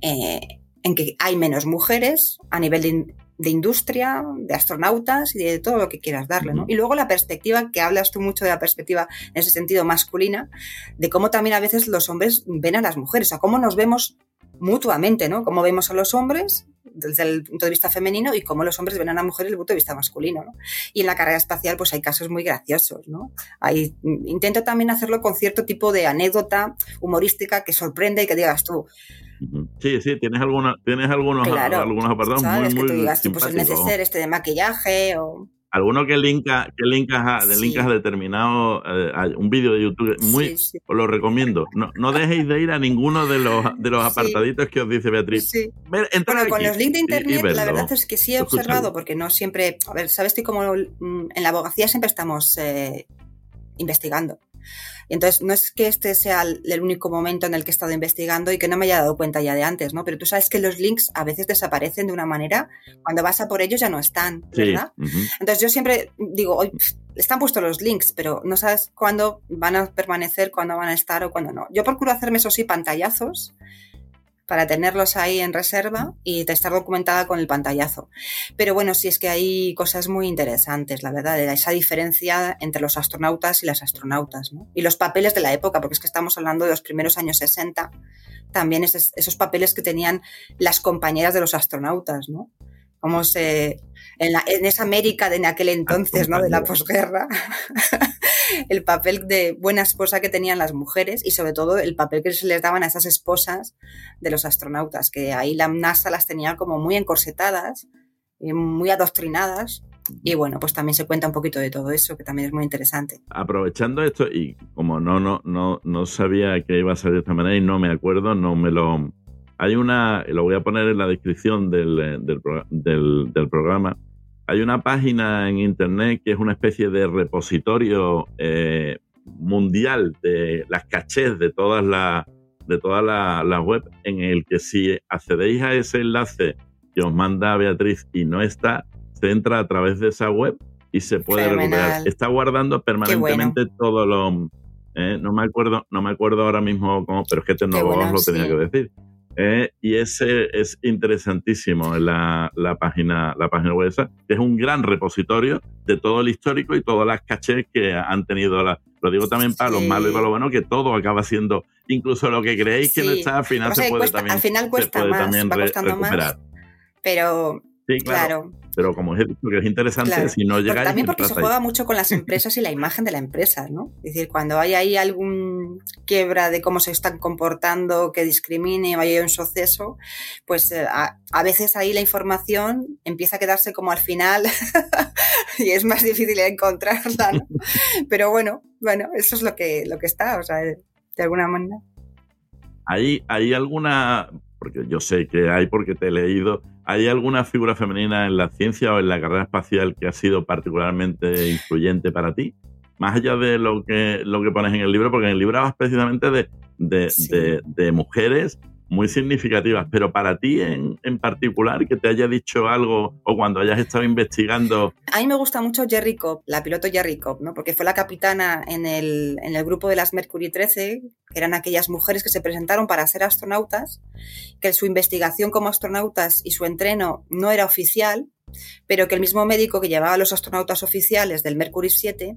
eh, en que hay menos mujeres a nivel de de industria, de astronautas y de todo lo que quieras darle, ¿no? Y luego la perspectiva, que hablas tú mucho de la perspectiva en ese sentido masculina, de cómo también a veces los hombres ven a las mujeres, o sea, cómo nos vemos mutuamente, ¿no? Cómo vemos a los hombres desde el punto de vista femenino y cómo los hombres ven a la mujer desde el punto de vista masculino, ¿no? Y en la carrera espacial pues hay casos muy graciosos, ¿no? Hay, intento también hacerlo con cierto tipo de anécdota humorística que sorprende y que digas tú, Sí, sí, tienes, alguna, tienes algunos, algunos apartados muy, muy que tú digas, pues es necesario este de maquillaje o... Alguno que linka, que linkas a, de linkas determinado, eh, un vídeo de YouTube, muy, os lo recomiendo. No, no dejéis de ir a ninguno de los, de los apartaditos que os dice Beatriz. bueno, con los links de internet, la verdad es que sí he observado, porque no siempre, a ver, sabes que como mm, en la abogacía siempre estamos eh, investigando. Entonces, no es que este sea el único momento en el que he estado investigando y que no me haya dado cuenta ya de antes, ¿no? Pero tú sabes que los links a veces desaparecen de una manera, cuando vas a por ellos ya no están, ¿verdad? Entonces, yo siempre digo, hoy están puestos los links, pero no sabes cuándo van a permanecer, cuándo van a estar o cuándo no. Yo procuro hacerme, eso sí, pantallazos para tenerlos ahí en reserva y estar documentada con el pantallazo. Pero bueno, sí es que hay cosas muy interesantes, la verdad, esa diferencia entre los astronautas y las astronautas, ¿no? Y los papeles de la época, porque es que estamos hablando de los primeros años 60, también esos papeles que tenían las compañeras de los astronautas, ¿no? Como se, en, en esa América de aquel entonces, ¿no? De la posguerra, el papel de buena esposa que tenían las mujeres y sobre todo el papel que se les daban a esas esposas de los astronautas, que ahí la NASA las tenía como muy encorsetadas, muy adoctrinadas. Y bueno, pues también se cuenta un poquito de todo eso, que también es muy interesante. Aprovechando esto, y como no, no, no, no sabía que iba a ser de esta manera y no me acuerdo, no me lo. Hay una, lo voy a poner en la descripción del, del, del programa hay una página en internet que es una especie de repositorio eh, mundial de las cachés de todas las de todas las web en el que si accedéis a ese enlace que os manda Beatriz y no está, se entra a través de esa web y se puede recuperar. Está guardando permanentemente todo lo eh, no me acuerdo, no me acuerdo ahora mismo cómo, pero es que Tecnólogos lo tenía que decir. Eh, y ese es interesantísimo la, la, página, la página web esa, que es un gran repositorio de todo el histórico y todas las cachés que han tenido la, lo digo también para los malos y para los buenos, que todo acaba siendo, incluso lo que creéis que no está, al final se puede también, al final cuesta más, va costando más. Pero claro. Pero como he dicho que es interesante, si no llega También porque se juega mucho con las empresas y la imagen de la empresa, ¿no? Es decir, cuando hay ahí algún quiebra de cómo se están comportando, que discrimine o hay un suceso, pues eh, a, veces ahí la información empieza a quedarse como al final y es más difícil encontrarla, ¿no? Pero bueno, bueno, eso es lo que, lo que está, o sea, de alguna manera. ¿Hay, hay alguna, porque yo sé que hay porque te he leído, ¿Hay alguna figura femenina en la ciencia o en la carrera espacial que ha sido particularmente influyente para ti? Más allá de lo que, lo que pones en el libro, porque en el libro hablas precisamente de, de, de mujeres muy significativas, pero para ti en, particular, que te haya dicho algo o cuando hayas estado investigando. A mí me gusta mucho Jerry Cobb, la piloto Jerry Cobb, ¿no? porque fue la capitana en el, en el grupo de las Mercury 13, que eran aquellas mujeres que se presentaron para ser astronautas, que su investigación como astronautas y su entreno no era oficial, pero que el mismo médico que llevaba a los astronautas oficiales del Mercury 7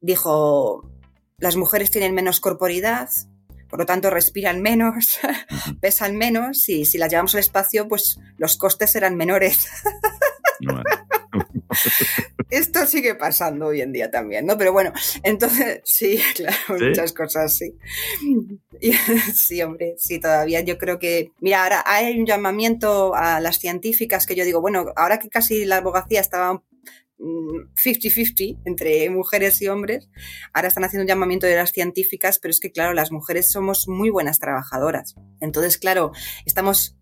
dijo, las mujeres tienen menos corporidad, por lo tanto respiran menos, pesan menos y si las llevamos al espacio, pues los costes serán menores. Esto sigue pasando hoy en día también, ¿no? Pero bueno, entonces sí, claro, muchas cosas, sí. sí, hombre, sí, todavía yo creo que, mira, ahora hay un llamamiento a las científicas que yo digo, bueno, ahora que casi la abogacía estaba 50-50 entre mujeres y hombres. Ahora están haciendo un llamamiento de las científicas, pero es que, claro, las mujeres somos muy buenas trabajadoras. Entonces, claro, estamos,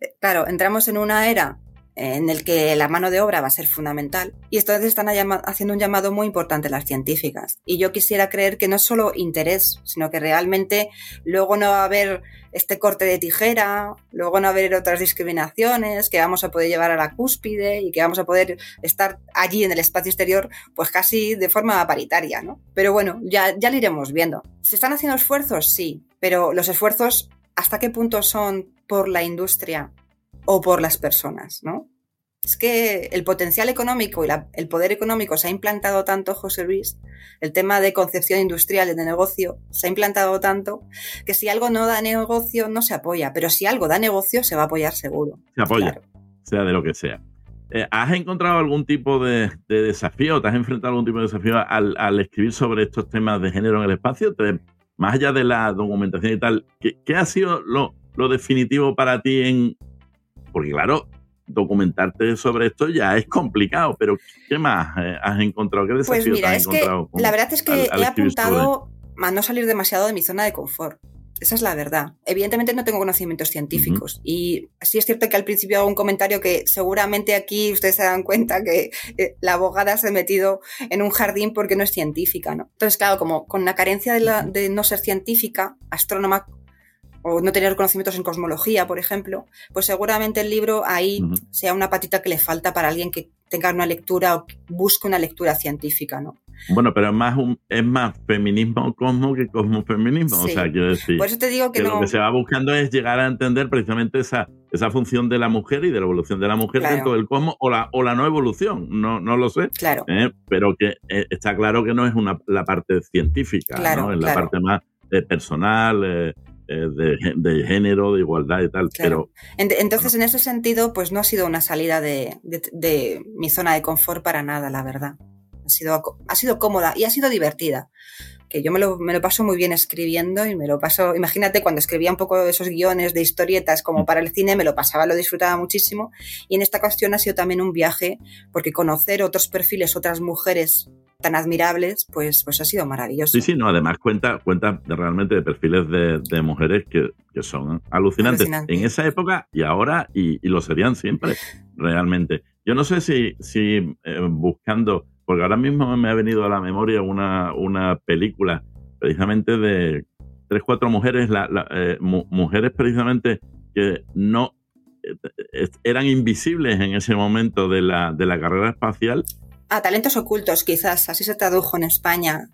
eh, claro, entramos en una era en el que la mano de obra va a ser fundamental. Y entonces están haciendo un llamado muy importante las científicas. Y yo quisiera creer que no es solo interés, sino que realmente luego no va a haber este corte de tijera, luego no va a haber otras discriminaciones, que vamos a poder llevar a la cúspide y que vamos a poder estar allí en el espacio exterior, pues casi de forma paritaria, ¿no? Pero bueno, ya, ya lo iremos viendo. ¿Se están haciendo esfuerzos? Sí, pero los esfuerzos, ¿hasta qué punto son por la industria o por las personas, ¿no? Es que el potencial económico y el poder económico se ha implantado tanto, José Luis, el tema de concepción industrial y de negocio se ha implantado tanto que si algo no da negocio no se apoya, pero si algo da negocio se va a apoyar seguro. Se apoya, sea de lo que sea. Eh, ¿Has encontrado algún tipo de, desafío, te has enfrentado a algún tipo de desafío al, escribir sobre estos temas de género en el espacio? más allá de la documentación y tal, ¿qué, ha sido lo, lo definitivo para ti en, porque claro, documentarte sobre esto ya es complicado, pero ¿qué más eh, has encontrado? ¿Qué pues mira, es que la verdad es que he apuntado a no salir demasiado de mi zona de confort. Esa es la verdad. Evidentemente no tengo conocimientos científicos y sí es cierto que al principio hago un comentario que seguramente aquí ustedes se dan cuenta que eh, la abogada se ha metido en un jardín porque no es científica, ¿no? Entonces, claro, como con la carencia de, de no ser científica, astrónoma o no tener conocimientos en cosmología, por ejemplo, pues seguramente el libro ahí sea una patita que le falta para alguien que tenga una lectura o busque una lectura científica, ¿no? Bueno, pero es más, un, es más feminismo cosmo que cosmofeminismo. O sea, quiero decir. Por eso te digo que, lo que se va buscando es llegar a entender precisamente esa, esa función de la mujer y de la evolución de la mujer dentro del cosmos o la, o la no evolución. No, no lo sé. Claro. ¿eh? pero que eh, está claro que no es una, la parte científica, ¿no? Es la parte más eh, personal. Eh, de, género, de igualdad y tal. Pero, Entonces, en ese sentido, pues no ha sido una salida de, mi zona de confort para nada, la verdad. Ha sido, ha sido cómoda y ha sido divertida. Que yo me lo, me lo paso muy bien escribiendo y me lo paso. Imagínate cuando escribía un poco de esos guiones de historietas como mm. para el cine, me lo pasaba, lo disfrutaba muchísimo. Y en esta cuestión ha sido también un viaje, porque conocer otros perfiles, otras mujeres tan admirables, pues, pues ha sido maravilloso. Sí, sí, no, además cuenta, cuenta realmente de perfiles de, mujeres que, son alucinantes, en esa época y ahora, y, lo serían siempre, realmente. Yo no sé si, si eh, buscando, porque ahora mismo me ha venido a la memoria una, una película precisamente de tres, cuatro mujeres, eh, mujeres precisamente que no eh, eran invisibles en ese momento de la, de la carrera espacial. Ah, talentos ocultos, quizás, así se tradujo en España.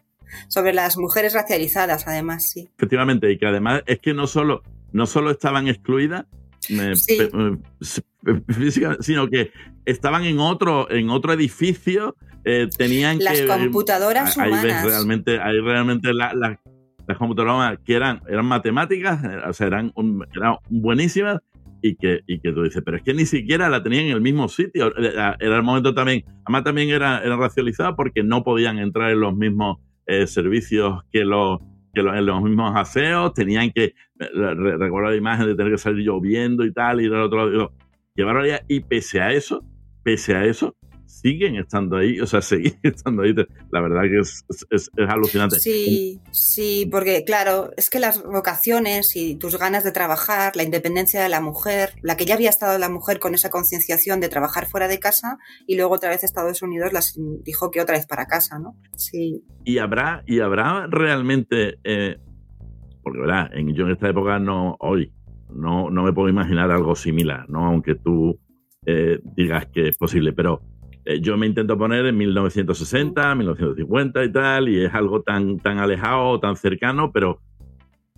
Sobre las mujeres racializadas, además, sí. Efectivamente, y que además es que no solo, no solo estaban excluidas, sino que estaban en otro, en otro edificio, eh, tenían las computadoras humanas. realmente, hay realmente las computadoras que eran, eran matemáticas, eh, o sea, eran, eran buenísimas, y que, y que tú dices, pero es que ni siquiera la tenían en el mismo sitio. Era el momento también, además también era, era racializada porque no podían entrar en los mismos eh, servicios que los que en los mismos aseos, tenían que, recordar la imagen de tener que salir lloviendo y tal, y del otro lado, y pese a eso, pese a eso, siguen estando ahí, o sea, siguen estando ahí. La verdad que es, es, alucinante. Sí, sí, porque claro, es que las vocaciones y tus ganas de trabajar, la independencia de la mujer, la que ya había estado la mujer con esa concienciación de trabajar fuera de casa y luego otra vez Estados Unidos las dijo que otra vez para casa, ¿no? Sí. Y habrá, y habrá realmente, eh, porque verdad, en, yo en esta época no, hoy, no, no me puedo imaginar algo similar, ¿no? Aunque tú eh, digas que es posible, pero eh, yo me intento poner en 1960, 1950 y tal, y es algo tan, tan alejado, tan cercano, pero,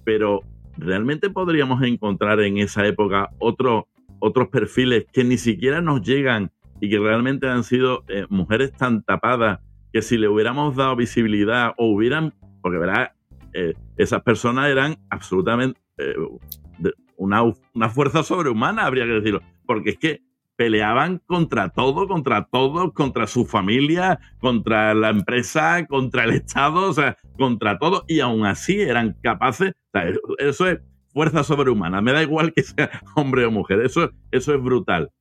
pero realmente podríamos encontrar en esa época otro, otros perfiles que ni siquiera nos llegan y que realmente han sido eh, mujeres tan tapadas que si le hubiéramos dado visibilidad o hubieran, porque verá, eh, esas personas eran absolutamente una, una fuerza sobrehumana, habría que decirlo, porque es que peleaban contra todo, contra todo, contra su familia, contra la empresa, contra el Estado, o sea, contra todo, y aún así eran capaces, eso es fuerza sobrehumana, me da igual que sea hombre o mujer, eso, eso es brutal.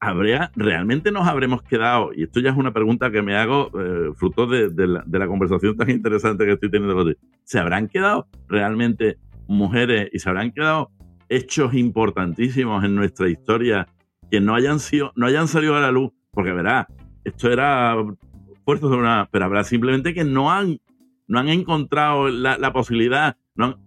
¿Habría, realmente nos habremos quedado, y esto ya es una pregunta que me hago eh, fruto de, la, conversación tan interesante que estoy teniendo ¿se habrán quedado realmente mujeres y se habrán quedado hechos importantísimos en nuestra historia que no hayan sido, no hayan salido a la luz, porque verá, esto era fuerza de una, pero habrá simplemente que no han, no han encontrado la, posibilidad, no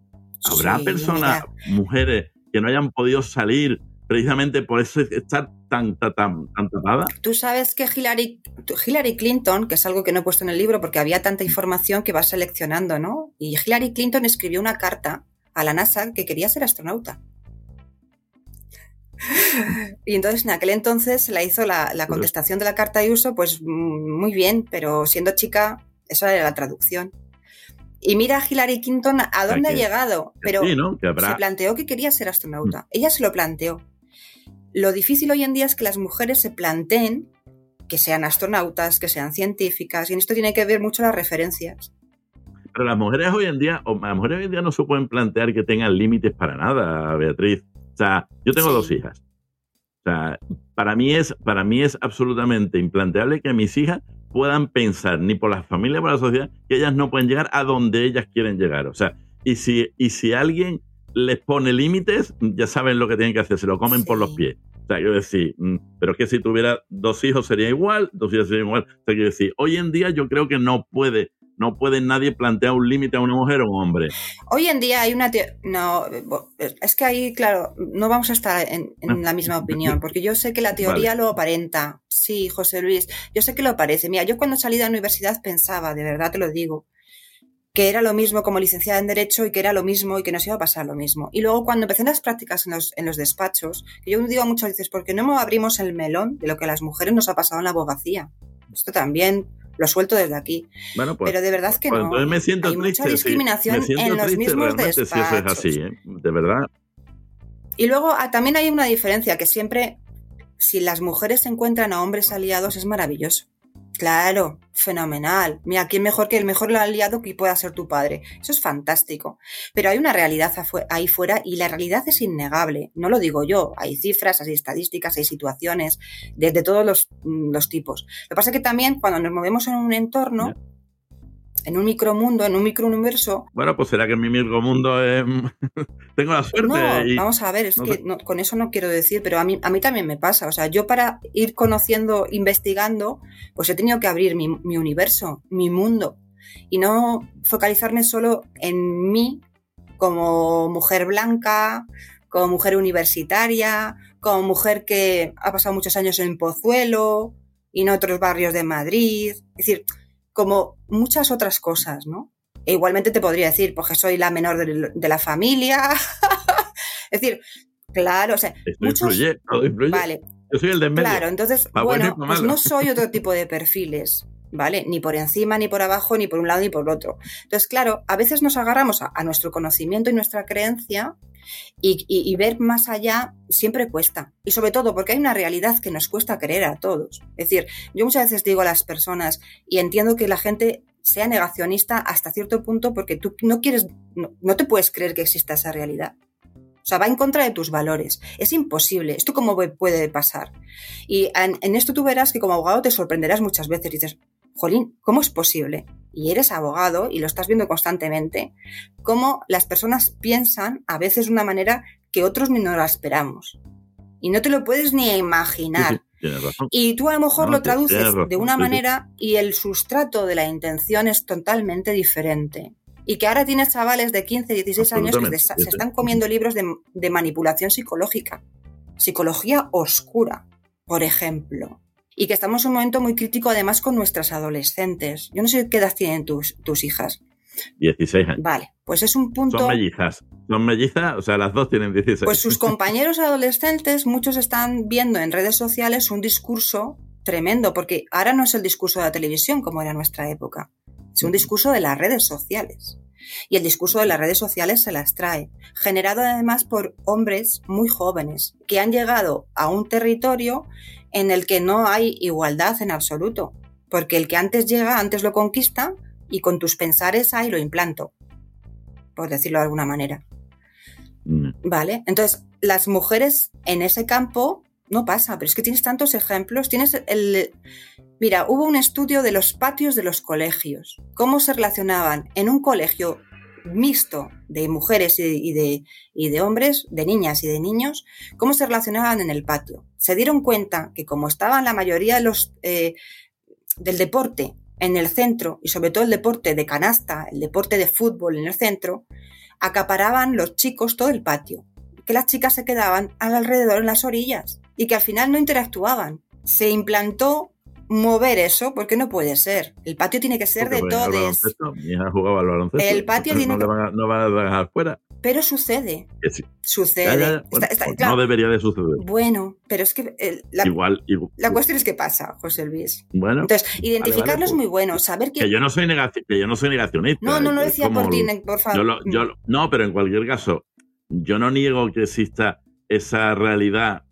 habrá personas, mujeres, que no hayan podido salir precisamente por eso estar tan, tan, tan, tapada. Tú sabes que Hillary, Hillary Clinton, que es algo que no he puesto en el libro porque había tanta información que vas seleccionando, ¿no? Y Hillary Clinton escribió una carta a la NASA que quería ser astronauta. Y entonces en aquel entonces la hizo la, contestación de la carta de uso, pues mm, muy bien, pero siendo chica, eso era la traducción. Y mira a Hillary Clinton a dónde ha llegado, pero se planteó que quería ser astronauta. Mm. Ella se lo planteó. Lo difícil hoy en día es que las mujeres se planteen que sean astronautas, que sean científicas, y en esto tiene que ver mucho las referencias. Pero las mujeres hoy en día, o las mujeres hoy en día no se pueden plantear que tengan límites para nada, Beatriz. O sea, yo tengo dos hijas. O sea, para mí, es, para mí es absolutamente implanteable que mis hijas puedan pensar, ni por la familia, ni por la sociedad, que ellas no pueden llegar a donde ellas quieren llegar. O sea, y si, y si alguien les pone límites, ya saben lo que tienen que hacer, se lo comen por los pies. O sea, quiero decir, mm, pero es que si tuviera dos hijos sería igual, dos hijas sería igual. O sea, quiero decir, hoy en día yo creo que no puede no puede nadie plantear un límite a una mujer o un hombre. Hoy en día hay una... No, es que ahí, claro, no vamos a estar en, la misma opinión, porque yo sé que la teoría lo aparenta. Sí, José Luis, yo sé que lo parece. Mira, yo cuando salí de la universidad pensaba, de verdad te lo digo, que era lo mismo como licenciada en Derecho y que era lo mismo y que nos iba a pasar lo mismo. Y luego cuando empecé las prácticas en los, en los despachos, que yo digo muchas veces, ¿por qué no abrimos el melón de lo que a las mujeres nos ha pasado en la abogacía? Esto también lo suelto desde aquí. Bueno, pues, Pero de verdad que pues no. Me siento Hay mucha discriminación en los mismos despachos. Si eso es así, ¿eh? de verdad. Y luego ah, también hay una diferencia que siempre, si las mujeres encuentran a hombres aliados, es maravilloso. Claro, fenomenal. Mira, ¿quién mejor que el mejor aliado que pueda ser tu padre? Eso es fantástico. Pero hay una realidad ahí fuera y la realidad es innegable. No lo digo yo. Hay cifras, hay estadísticas, hay situaciones de, todos los, mm, los, tipos. Lo que pasa es que también cuando nos movemos en un entorno, en un micromundo, en un microuniverso. Bueno, pues será que en mi micromundo es... tengo la suerte. No, vamos a ver, es que con eso no quiero decir, pero a mí, a mí también me pasa. O sea, yo para ir conociendo, investigando, pues he tenido que abrir mi, mi universo, mi mundo, y no focalizarme solo en mí como mujer blanca, como mujer universitaria, como mujer que ha pasado muchos años en Pozuelo y en otros barrios de Madrid. Es decir, como muchas otras cosas, ¿no? E igualmente te podría decir, porque soy la menor de, la familia. es decir, claro, o sea, muchos... Vale. Yo soy el de medio. Claro, entonces, bueno, pues no soy otro tipo de perfiles. ¿vale? Ni por encima, ni por abajo, ni por un lado, ni por otro. Entonces, claro, a veces nos agarramos a, nuestro conocimiento y nuestra creencia y, ver más allá siempre cuesta. Y sobre todo porque hay una realidad que nos cuesta creer a todos. Es decir, yo muchas veces digo a las personas y entiendo que la gente sea negacionista hasta cierto punto porque tú no quieres, no, te puedes creer que exista esa realidad. O sea, va en contra de tus valores. Es imposible. ¿Esto cómo puede pasar? Y en, esto tú verás que como abogado te sorprenderás muchas veces. Dices, jolín, ¿cómo es posible? Y eres abogado y lo estás viendo constantemente, cómo las personas piensan a veces de una manera que otros ni nos la esperamos. Y no te lo puedes ni imaginar. y tú a lo mejor lo traduces de una manera y el sustrato de la intención es totalmente diferente. Y que ahora tienes chavales de 15, 16 años que se están comiendo libros de manipulación psicológica. Psicología oscura, por ejemplo y que estamos en un momento muy crítico además con nuestras adolescentes. Yo no sé qué edad tienen tus, tus hijas. 16 años. Vale, pues es un punto... Son mellizas. Son mellizas, o sea, las dos tienen 16. Pues sus compañeros adolescentes, muchos están viendo en redes sociales un discurso tremendo, porque ahora no es el discurso de la televisión como era en nuestra época, es un discurso de las redes sociales. Y el discurso de las redes sociales se las trae, generado además por hombres muy jóvenes, que han llegado a un territorio en el que no hay igualdad en absoluto, porque el que antes llega, antes lo conquista y con tus pensares ahí lo implanto, por decirlo de alguna manera. Mm. Vale, entonces las mujeres en ese campo no pasa, pero es que tienes tantos ejemplos, tienes el... Mira, hubo un estudio de los patios de los colegios, cómo se relacionaban en un colegio mixto de mujeres y de, y de, hombres, de niñas y de niños, cómo se relacionaban en el patio. Se dieron cuenta que como estaban la mayoría de los eh, del deporte en el centro, y sobre todo el deporte de canasta, el deporte de fútbol en el centro, acaparaban los chicos todo el patio, que las chicas se quedaban alrededor en las orillas y que al final no interactuaban. Se implantó mover eso, porque no puede ser. El patio tiene que ser de todos. Mi hija jugaba al baloncesto. El patio tiene no, que... no va a dejar fuera. Pero sucede. Sucede. No debería de suceder. Bueno, pero es que la, igual, la cuestión es que pasa, José Luis. Bueno. Entonces, identificarlo es pues muy bueno. Saber que... que yo no soy que yo no soy negacionista. No, no lo decía por ti, por favor. no, pero en cualquier caso, yo no niego que exista esa realidad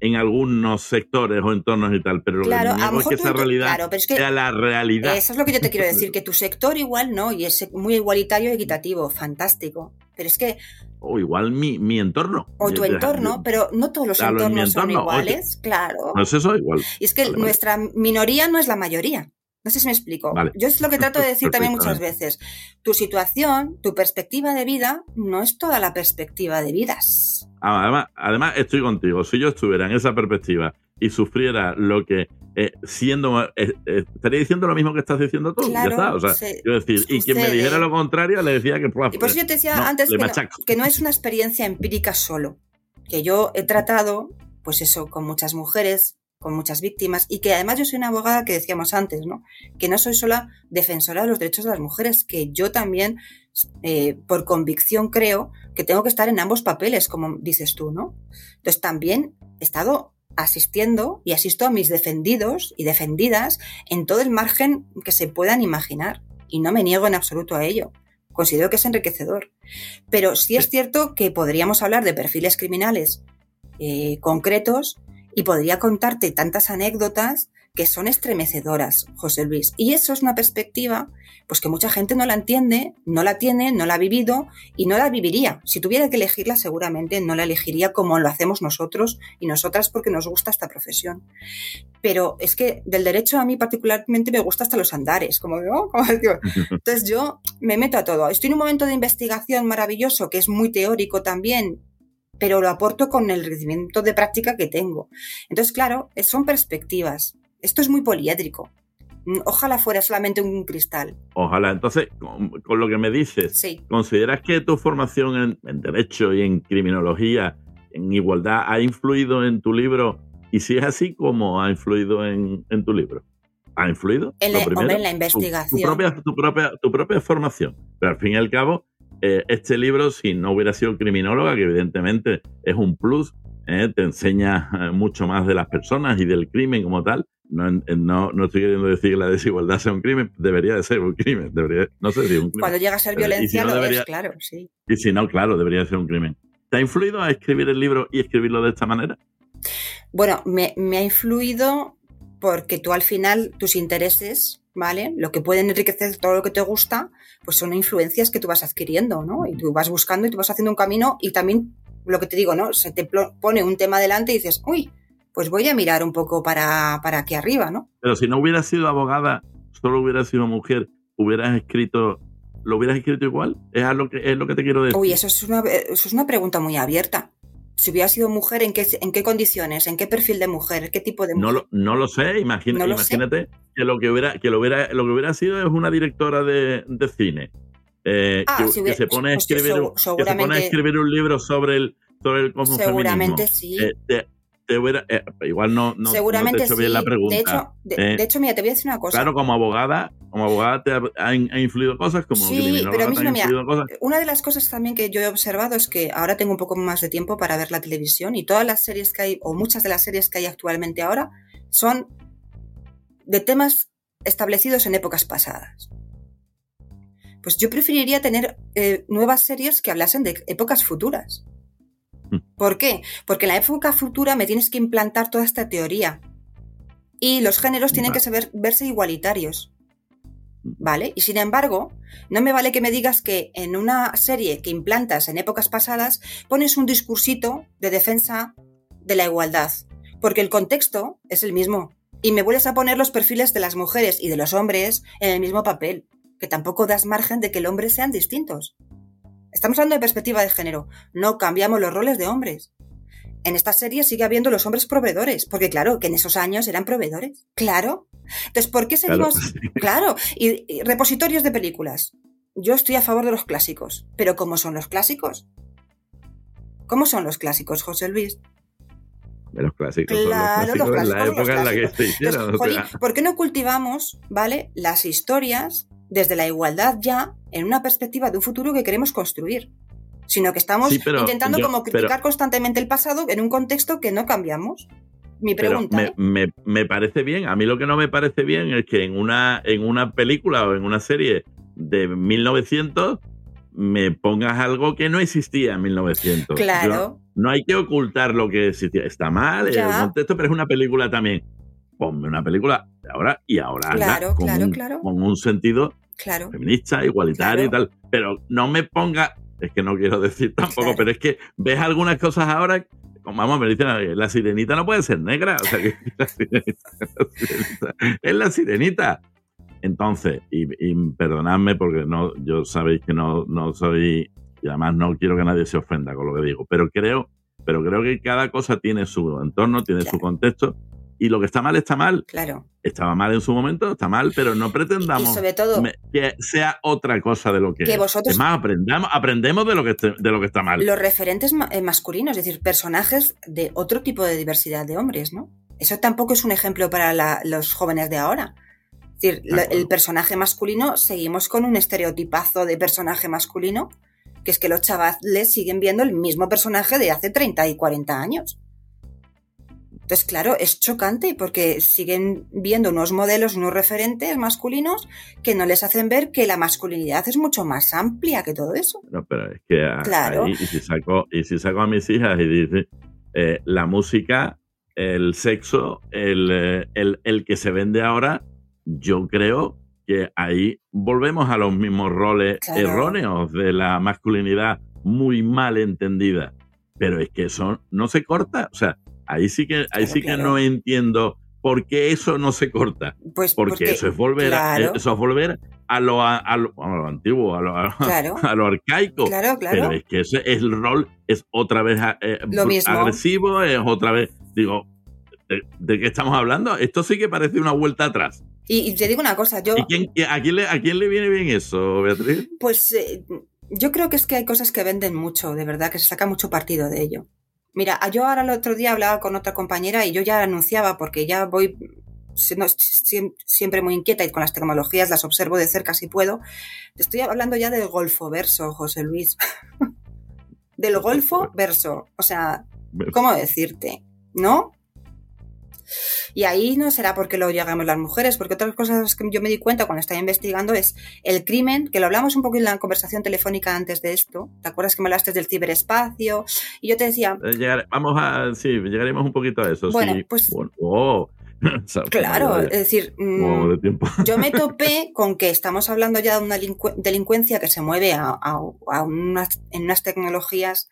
en algunos sectores o entornos y tal, pero lo que es que esa realidad sea la realidad. Eso es lo que yo te quiero decir, que tu sector igual no, y es muy igualitario y equitativo, fantástico. Pero es que... O igual mi, mi entorno. O tu entorno, pero no todos los entornos son iguales, claro. No es eso igual. Y es que nuestra minoría no es la mayoría. No sé si me explico. Yo es lo que trato de decir también muchas veces. Tu situación, tu perspectiva de vida, no es toda la perspectiva de vidas. Ah, además, además estoy contigo. Si yo estuviera en esa perspectiva y sufriera lo que eh, siendo eh, eh, estaría diciendo lo mismo que estás diciendo tú ya está o sea decir y quien me dijera lo contrario le decía que y por eso yo te decía antes que no es una experiencia empírica solo que yo he tratado pues eso con muchas mujeres con muchas víctimas y que además yo soy una abogada que decíamos antes, ¿no? Que no soy sola defensora de los derechos de las mujeres, que yo también, eh, por convicción, creo que tengo que estar en ambos papeles, como dices tú, ¿no? Entonces también he estado asistiendo y asisto a mis defendidos y defendidas en todo el margen que se puedan imaginar y no me niego en absoluto a ello. Considero que es enriquecedor. Pero sí es cierto que podríamos hablar de perfiles criminales eh, concretos y podría contarte tantas anécdotas que son estremecedoras, José Luis. Y eso es una perspectiva pues que mucha gente no la entiende, no la tiene, no la ha vivido y no la viviría. Si tuviera que elegirla, seguramente no la elegiría como lo hacemos nosotros y nosotras porque nos gusta esta profesión. Pero es que del derecho a mí particularmente me gusta hasta los andares, como digo, Entonces yo me meto a todo. Estoy en un momento de investigación maravilloso que es muy teórico también pero lo aporto con el rendimiento de práctica que tengo. Entonces, claro, son perspectivas. Esto es muy poliédrico. Mm, ojalá fuera solamente un cristal. Ojalá. Entonces, con, lo que me dices, ¿consideras que tu formación en, Derecho y en Criminología, en Igualdad, ha influido en tu libro? Y si es así, ¿cómo ha influido en, tu libro? ¿Ha influido? En la, en la investigación. Tu, propia, tu, propia, formación. Pero al fin y al cabo, eh, este libro, si no hubiera sido criminóloga, que evidentemente es un plus, eh, te enseña eh, mucho más de las personas y del crimen como tal, no, no, no, estoy queriendo decir que la desigualdad sea un crimen, debería de ser un crimen. Debería, no sé si un crimen. Cuando llega a ser violencia, lo es, claro, sí. Y si no, claro, debería ser un crimen. ¿Te ha influido a escribir el libro y escribirlo de esta manera? Bueno, me, me ha influido porque tú al final, tus intereses, ¿vale? Lo que pueden enriquecer todo lo que te gusta, pues son influencias que tú vas adquiriendo, ¿no? Y tú vas buscando y tú vas haciendo un camino y también, lo que te digo, ¿no? Se te pone un tema delante y dices, uy, pues voy a mirar un poco para, para aquí arriba, ¿no? Pero si no hubieras sido abogada, solo hubieras sido mujer, hubieras escrito, ¿lo hubieras escrito igual? Es lo que, es lo que te quiero decir. Uy, eso es una, eso es una pregunta muy abierta. Si hubiera sido mujer, ¿en qué, ¿en qué condiciones? ¿En qué perfil de mujer? ¿Qué tipo de mujer? No lo, no lo sé, imagínate que lo que hubiera, que lo hubiera, lo que hubiera sido es una directora de, de cine. Eh, ah, que, se pone a escribir, que se pone a escribir un libro sobre el, sobre el Seguramente sí. Eh, eh, igual no, no, Seguramente te bien la pregunta. De hecho, mira, te voy a decir una cosa. Claro, como abogada, como abogada te ha, influido cosas, como sí, pero mismo, mira, Una de las cosas también que yo he observado es que ahora tengo un poco más de tiempo para ver la televisión y todas las series que hay, o muchas de las series que hay actualmente ahora, son de temas establecidos en épocas pasadas. Pues yo preferiría tener eh, nuevas series que hablasen de épocas futuras. ¿Por qué? Porque en la época futura me tienes que implantar toda esta teoría. Y los géneros tienen que saber, verse igualitarios. ¿Vale? Y sin embargo, no me vale que me digas que en una serie que implantas en épocas pasadas pones un discursito de defensa de la igualdad. Porque el contexto es el mismo. Y me vuelves a poner los perfiles de las mujeres y de los hombres en el mismo papel. Que tampoco das margen de que el hombre sean distintos. Estamos hablando de perspectiva de género. No cambiamos los roles de hombres. En esta serie sigue habiendo los hombres proveedores, porque claro, que en esos años eran proveedores. Claro. Entonces, ¿por qué seguimos? Claro. Y, repositorios de películas. Yo estoy a favor de los clásicos. Pero ¿cómo son los clásicos? ¿Cómo son los clásicos, José Luis? De los clásicos. Claro, los clásicos, la época en la que se hicieron. ¿Por qué no cultivamos, ¿vale? Las historias desde la igualdad ya en una perspectiva de un futuro que queremos construir, sino que estamos intentando como criticar constantemente el pasado en un contexto que no cambiamos. Mi pregunta. ¿eh? me, parece bien. A mí lo que no me parece bien es que en una, en una película o en una serie de 1900 me pongas algo que no existía en 1900. Claro. no hay que ocultar lo que existía. Está mal el contexto, pero es una película también. Ponme una película de ahora y ahora claro, con, claro, claro. con un sentido claro. feminista, igualitario y tal. Pero no me ponga, es que no quiero decir tampoco, pero es que ves algunas cosas ahora, vamos, me dicen, la sirenita no puede ser negra. O sea que la sirenita, es la sirenita. Entonces, y, perdonadme porque no, yo sabéis que no, no soy, y además no quiero que nadie se ofenda con lo que digo, pero creo, pero creo que cada cosa tiene su entorno, tiene su contexto y lo que está mal está mal. Claro. Estaba mal en su momento, está mal, pero no pretendamos que sea otra cosa de lo que, que vosotros, es. más, aprendamos, aprendemos de lo, que de lo que está mal. Los referentes eh, masculinos, es decir, personajes de otro tipo de diversidad de hombres, ¿no? Eso tampoco es un ejemplo para los jóvenes de ahora. Es decir, el personaje masculino, seguimos con un estereotipazo de personaje masculino, que es que los chavales siguen viendo el mismo personaje de hace 30 y 40 años. Entonces, claro, es chocante porque siguen viendo unos modelos, unos referentes masculinos que no les hacen ver que la masculinidad es mucho más amplia que todo eso. No, pero es que claro. y, si saco, y si saco a mis hijas y dice, eh, la música el sexo, el, el, el que se vende ahora, yo creo que ahí volvemos a los mismos roles Claro. erróneos de la masculinidad muy mal entendida. Pero es que eso no se corta. O sea, ahí sí que, ahí Claro, sí que claro. no entiendo por qué eso no se corta. Pues Porque, eso es volver a, eso es volver a lo, a, a lo, a lo antiguo, a lo, a arcaico. Claro, claro. Pero es que ese es el rol es otra vez eh, Lo mismo. agresivo, es otra vez, digo, ¿de, de qué estamos hablando? Esto sí que parece una vuelta atrás. Y, y te digo una cosa, yo, ¿Y quién, a, quién le, a quién le viene bien eso, Beatriz? pues eh, yo creo que es que hay cosas que venden mucho, de verdad, que se saca mucho partido de ello. Mira, yo ahora el otro día hablaba con otra compañera y yo ya anunciaba, porque ya voy siempre muy inquieta y con las tecnologías las observo de cerca si puedo. Te estoy hablando ya del golfo verso, José Luis. del golfo verso. O sea, ¿cómo decirte? ¿No? Y ahí no será porque lo llegamos las mujeres, porque otras cosas que yo me di cuenta cuando estaba investigando es el crimen, que lo hablamos un poco en la conversación telefónica antes de esto. ¿Te acuerdas que me hablaste del ciberespacio? Y yo te decía, Eh, llegar- vamos a, sí, llegaremos un poquito a eso. Bueno, sí. pues- Bueno, oh. Claro, es decir, mm, de yo me topé con que estamos hablando ya de una delincu- delincuencia que se mueve a, a- a unas, en unas tecnologías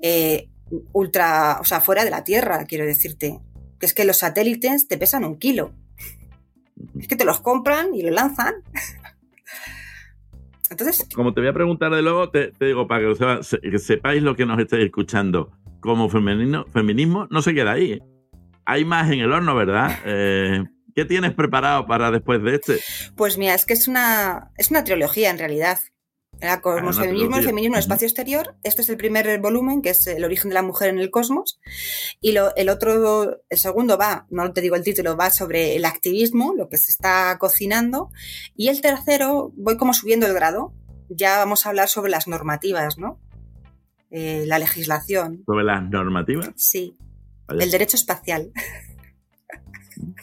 eh, ultra, o sea, fuera de la Tierra, quiero decirte. Que es que los satélites te pesan un kilo. Es que te los compran y lo lanzan. Entonces, Como te voy a preguntar de luego, te, te digo para que, se- sepáis lo que nos estáis escuchando. Como femenino, feminismo no se queda ahí. ¿eh? Hay más en el horno, ¿verdad? Eh, ¿Qué tienes preparado para después de este? pues mira, es que es una, es una trilogía en realidad. Cosmos, Ah, el feminismo en el espacio exterior. Este es el primer volumen, que es el origen de la mujer en el cosmos. Y lo, el otro, el segundo va, no te digo el título, va sobre el activismo, lo que se está cocinando. Y el tercero, voy como subiendo el grado. Ya vamos a hablar sobre las normativas, ¿no? Eh, la legislación, Sobre las normativas. sí. El derecho espacial.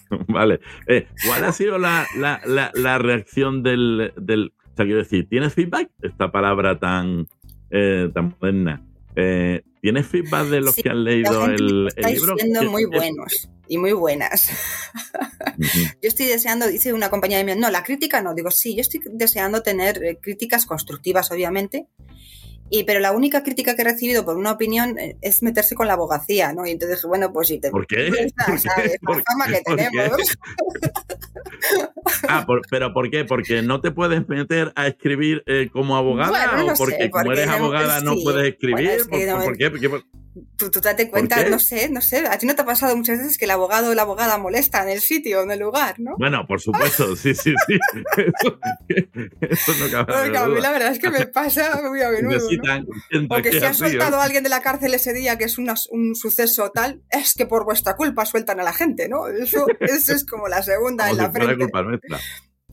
Vale. Eh, ¿Cuál ha sido la, la- la- la reacción del, del- O sea, quiero decir, ¿tienes feedback? Esta palabra tan, eh, tan moderna. Eh, ¿Tienes feedback de los Sí, que han leído el, el estáis libro? siendo ¿Qué- muy buenos y muy buenas. Yo estoy deseando, dice una compañera mía, no, la crítica no, digo, sí, yo estoy deseando tener eh, críticas constructivas, obviamente, y, pero la única crítica que he recibido por una opinión eh, es meterse con la abogacía, ¿no? Y entonces dije, bueno, pues sí, te ¿Por qué? gusta, ¿Por qué? ¿sabes? La ¿Por fama que tenemos. Ah, por- pero ¿por qué? ¿Porque no te puedes meter a escribir eh, como abogada? Bueno, no ¿O porque sé, como eres no- abogada no puedes escribir? bueno, es que ¿Por, no- por qué? Porque- Tú, tú date cuenta, no sé, no sé, a ti no te ha pasado muchas veces que el abogado o la abogada molesta en el sitio, en el lugar, ¿no? Bueno, por supuesto, sí, sí, sí. Eso, eso no cabe Porque a mí la verdad es que me pasa muy a menudo, ¿no? Necesitan gente O que que si así, ¿eh? soltado a alguien de la cárcel ese día, que es una- un suceso tal, es que por vuestra culpa sueltan a la gente, ¿no? Eso, eso es como la segunda Como en la frente. culpa nuestra.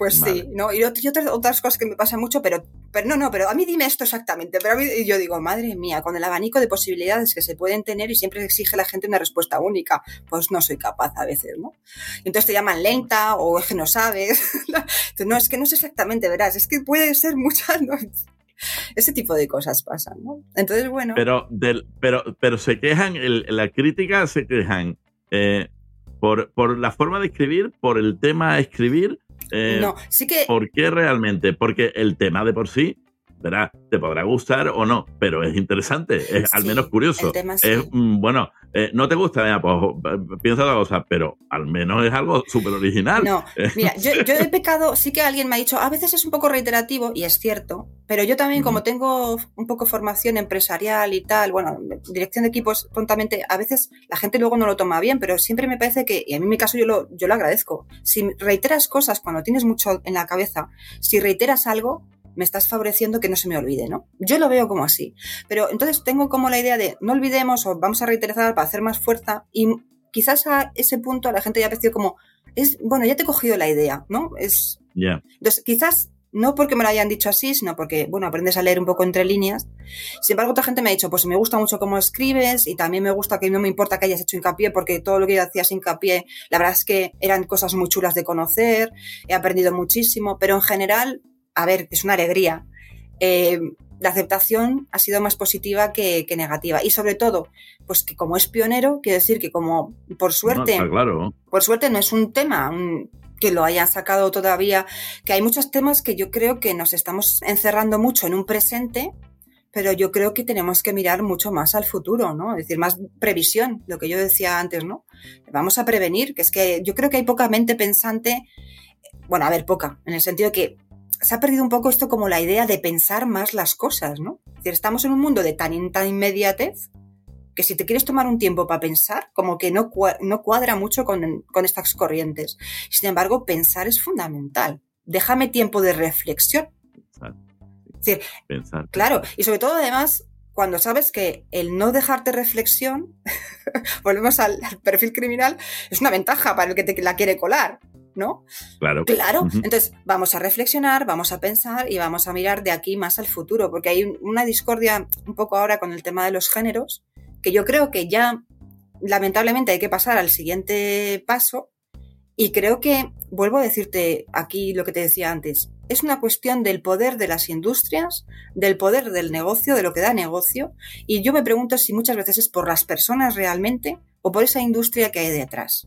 Pues Vale. sí, ¿no? Y, ot- y otras, otras cosas que me pasan mucho, pero, pero no, no, pero a mí dime esto exactamente. Pero a mí, y yo digo, madre mía, con el abanico de posibilidades que se pueden tener y siempre exige la gente una respuesta única, pues no soy capaz a veces, ¿no? Y entonces te llaman lenta o es que no sabes. no, es que no sé exactamente, verás, es que puede ser muchas, ¿no? Ese tipo de cosas pasan, ¿no? Entonces, bueno. Pero, del, pero, pero se quejan, el- la crítica se quejan eh, por, por la forma de escribir, por el tema a escribir. Eh, no, sí que ¿Por qué realmente? Porque el tema de por sí, verá, te podrá gustar o no, pero es interesante, es al menos curioso. sí. Mm, bueno, eh, no te gusta, pues eh, piensa otra cosa, pero al menos es algo súper original. No, mira, yo, yo he pecado, sí que alguien me ha dicho, a veces es un poco reiterativo, y es cierto, pero yo también, como tengo un poco formación empresarial y tal, bueno, dirección de equipos, tontamente, a veces la gente luego no lo toma bien, pero siempre me parece que, y a mí en mi caso yo lo, yo lo agradezco, si reiteras cosas cuando tienes mucho en la cabeza, si reiteras algo, me estás favoreciendo que no se me olvide, ¿no? Yo lo veo como así. Pero entonces tengo como la idea de no olvidemos o vamos a reiterar para hacer más fuerza y quizás a ese punto a la gente ya ha parecido como, es, bueno, ya te he cogido la idea, ¿no? Es, Ya. entonces, quizás no porque me lo hayan dicho así, sino porque, bueno, aprendes a leer un poco entre líneas. Sin embargo, otra gente me ha dicho, pues me gusta mucho cómo escribes y también me gusta que no me importa que hayas hecho hincapié porque todo lo que hacías hincapié, la verdad es que eran cosas muy chulas de conocer, he aprendido muchísimo, pero en general, a ver, es una alegría. Eh, la aceptación ha sido más positiva que, negativa. Y sobre todo, pues que como es pionero, quiere decir que como por suerte, claro. por suerte no es un tema que lo hayan sacado todavía, que hay muchos temas que yo creo que nos estamos encerrando mucho en un presente, pero yo creo que tenemos que mirar mucho más al futuro, ¿no? Es decir, más previsión, lo que yo decía antes, ¿no? Vamos a prevenir, que es que yo creo que hay poca mente pensante, bueno, a ver, poca, en el sentido que se ha perdido un poco esto como la idea de pensar más las cosas, ¿no? Es decir, estamos en un mundo de tan, tan inmediatez que si te quieres tomar un tiempo para pensar, como que no, no cuadra mucho con, estas corrientes. Sin embargo, pensar es fundamental. Déjame tiempo de reflexión. pensar. Claro, y sobre todo además, cuando sabes que el no dejarte reflexión, volvemos al, perfil criminal, es una ventaja para el que te la quiere colar. ¿No? Claro. Claro. Entonces, vamos a reflexionar, vamos a pensar y vamos a mirar de aquí más al futuro, porque hay una discordia un poco ahora con el tema de los géneros, que yo creo que ya lamentablemente hay que pasar al siguiente paso y creo que, vuelvo a decirte aquí lo que te decía antes, es una cuestión del poder de las industrias, del poder del negocio, de lo que da negocio, y yo me pregunto si muchas veces es por las personas realmente o por esa industria que hay detrás.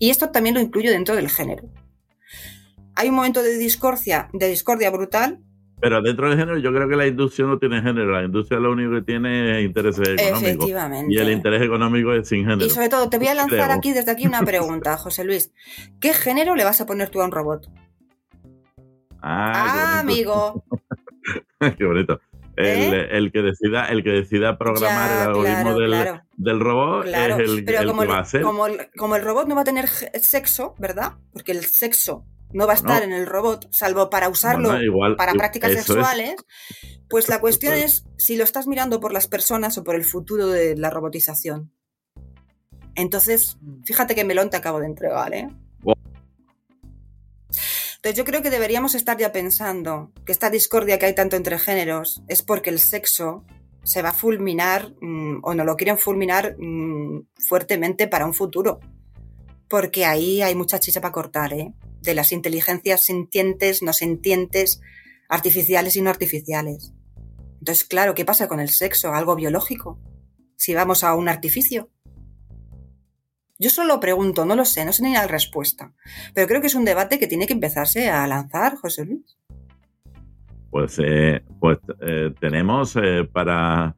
Y esto también lo incluyo dentro del género. Hay un momento de discordia, de discordia brutal. Pero dentro del género, yo creo que la industria no tiene género. La industria lo único que tiene es intereses económicos. Efectivamente. Y el interés económico es sin género. Y sobre todo, te voy a lanzar aquí desde aquí una pregunta, José Luis. ¿Qué género le vas a poner tú a un robot? Ah, ah amigo. qué bonito. ¿Eh? El, que decida, el que decida programar el algoritmo del, robot es el, que va a hacer. Como el, robot no va a tener sexo, ¿verdad? Porque el sexo no va a estar en el robot, salvo para usarlo para prácticas sexuales, pues la cuestión es si lo estás mirando por las personas o por el futuro de la robotización. Entonces, mm. fíjate qué melón te acabo de entregar, ¿eh? Entonces yo creo que deberíamos estar ya pensando que esta discordia que hay tanto entre géneros es porque el sexo se va a fulminar mm, o no lo quieren fulminar mm, fuertemente para un futuro. Porque ahí hay mucha chicha para cortar, ¿eh? De las inteligencias sintientes, no sintientes, artificiales y no artificiales. Entonces, claro, ¿qué pasa con el sexo? Algo biológico. Si vamos a un artificio. Yo solo pregunto, no lo sé, no sé ni la respuesta. Pero creo que es un debate que tiene que empezarse a lanzar, José Luis. Pues, eh, pues eh, tenemos eh, para.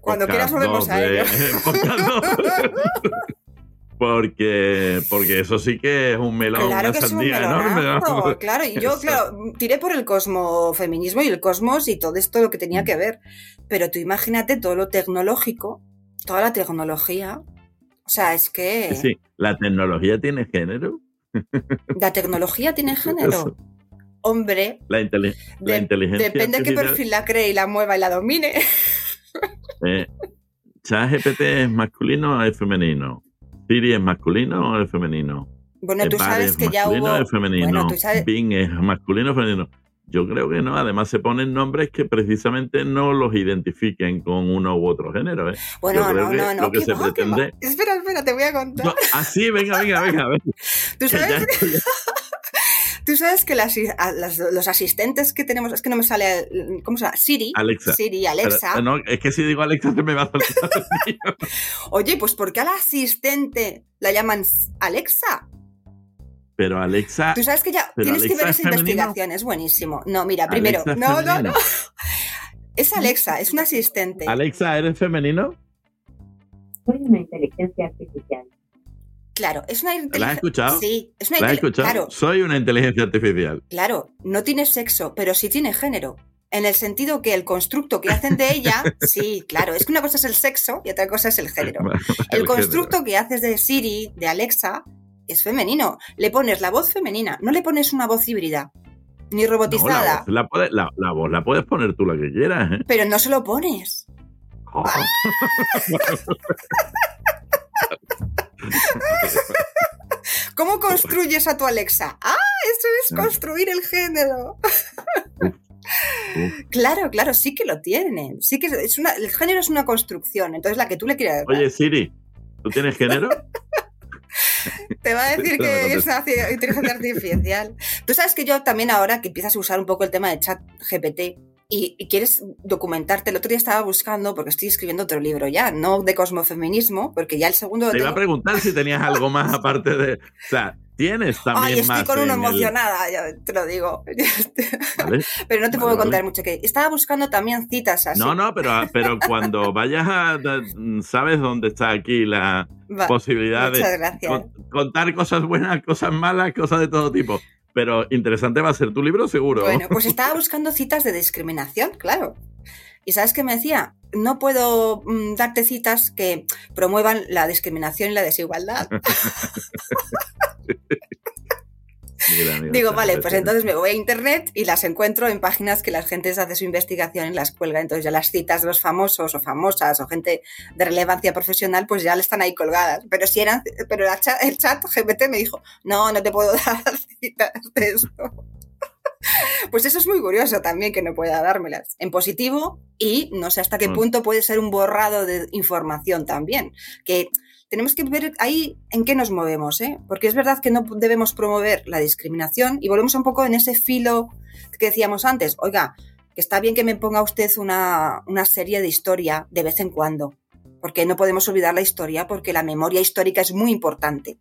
Cuando quieras volvemos a ello. porque, porque eso sí que es un melón, claro que es un enorme. Claro, y yo, claro, tiré por el cosmofeminismo y el cosmos y todo esto lo que tenía que ver. Pero tú imagínate todo lo tecnológico, toda la tecnología, o sea, es que... Sí, ¿la tecnología tiene género? ¿La tecnología tiene género? Hombre, la, inteligencia. Depende de qué perfil la cree y la mueva y la domine. Eh, ¿ChatGPT es masculino o es femenino? ¿Siri es masculino o es femenino? Bueno, tú sabes que ya hubo. Es femenino. Bing es masculino o femenino. Yo creo que no. Además, se ponen nombres que precisamente no los identifiquen con uno u otro género. ¿eh? Bueno, no, no, no. Lo que se pretende. Espera, espera, te voy a contar. No, ah, sí, venga, venga, venga. ¿Tú sabes? Tú sabes que las, los asistentes que tenemos, es que no me sale, ¿cómo se llama? Siri. Alexa. Siri, Alexa. no, es que si digo Alexa se me va a saltar. Oye, pues ¿por qué a la asistente la llaman Alexa? Pero Alexa. Tú sabes que ya tienes que ver esa investigación, es buenísimo. No, mira, primero. no, no, no. Es Alexa, es un asistente. Alexa, ¿eres femenino? Soy una inteligencia artificial. Claro, es una inteligencia. ¿La has escuchado? Sí, es una ¿La has escuchado? Claro. Soy una inteligencia artificial. Claro, no tiene sexo, pero sí tiene género. En el sentido que el constructo que hacen de ella, sí, claro, es que una cosa es el sexo y otra cosa es el género. el, constructo que haces de Siri, de Alexa, es femenino. Le pones la voz femenina, no le pones una voz híbrida. Ni robotizada. la, voz, la, puedes poner tú la que quieras, ¿eh? Pero no se lo pones. Oh. ¿Cómo construyes a tu Alexa? ¡Ah! Eso es construir el género. Claro, claro, sí que lo tienen. Sí que es una, el género es una construcción. Entonces la que tú le quieras. Oye, Siri, ¿tú tienes género? Te va a decir que es inteligencia artificial. Tú sabes que yo también ahora que empiezas a usar un poco el tema de chat GPT y, y quieres documentarte, el otro día estaba buscando, porque estoy escribiendo otro libro ya, no de cosmofeminismo, porque ya el segundo... Te iba a preguntar si tenías algo más aparte de. O sea, tienes también Ay, estoy más. con el- emocionada, ya te lo digo. ¿vale? Pero no te Vale, puedo vale. contar mucho que estaba buscando también citas así. No, no, pero, pero cuando vayas a. Sabes dónde está aquí la posibilidad de con- contar cosas buenas, cosas malas, cosas de todo tipo. Pero interesante va a ser tu libro, seguro. Bueno, pues estaba buscando citas de discriminación, claro. ¿Y sabes qué me decía? No puedo mm, darte citas que promuevan la discriminación y la desigualdad. Digo, vale, pues entonces me voy a internet y las encuentro en páginas que la gente hace su investigación y las cuelga. Entonces ya las citas de los famosos o famosas o gente de relevancia profesional, pues ya le están ahí colgadas. Pero si eran, pero la cha- el chat GPT me dijo, no, no te puedo dar citas de esto. Pues eso es muy curioso también que no pueda dármelas en positivo y no sé hasta qué Mm. punto puede ser un borrado de información también. Que tenemos que ver ahí en qué nos movemos, ¿eh? Porque es verdad que no debemos promover la discriminación y volvemos un poco en ese filo que decíamos antes. Oiga, está bien que me ponga usted una, una serie de historia de vez en cuando, porque no podemos olvidar la historia, porque la memoria histórica es muy importante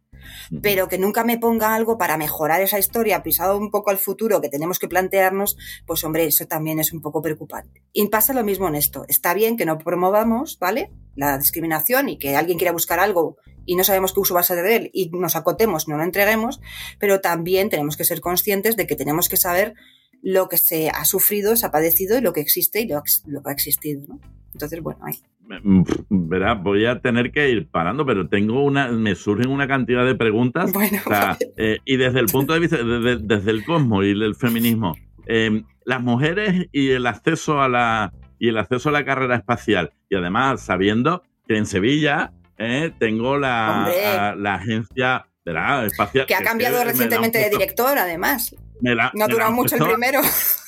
pero que nunca me ponga algo para mejorar esa historia, pisado un poco al futuro que tenemos que plantearnos, pues hombre, eso también es un poco preocupante. Y pasa lo mismo en esto. Está bien que no promovamos, ¿vale? La discriminación y que alguien quiera buscar algo y no sabemos qué uso va a ser de él y nos acotemos, no lo entreguemos, pero también tenemos que ser conscientes de que tenemos que saber lo que se ha sufrido, se ha padecido y lo que existe y lo, lo que ha existido, ¿no? Entonces, bueno, ahí. Mm, Verá, voy a tener que ir parando, pero tengo una, me surgen una cantidad de preguntas. Bueno, O sea, eh, y desde el punto de vista, desde, desde el cosmos y el feminismo, eh, las mujeres y el acceso a la y el acceso a la carrera espacial, y además sabiendo que en Sevilla eh, tengo la, a- la agencia ¿verdad? espacial. que ha cambiado recientemente de director, además. la- No ha durado mucho el primero.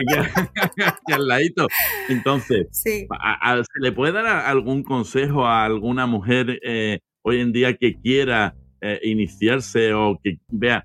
Aquí, aquí al ladito. Entonces, Sí. a- a- ¿Se le puede dar algún consejo a alguna mujer eh, hoy en día que quiera eh, iniciarse o que vea,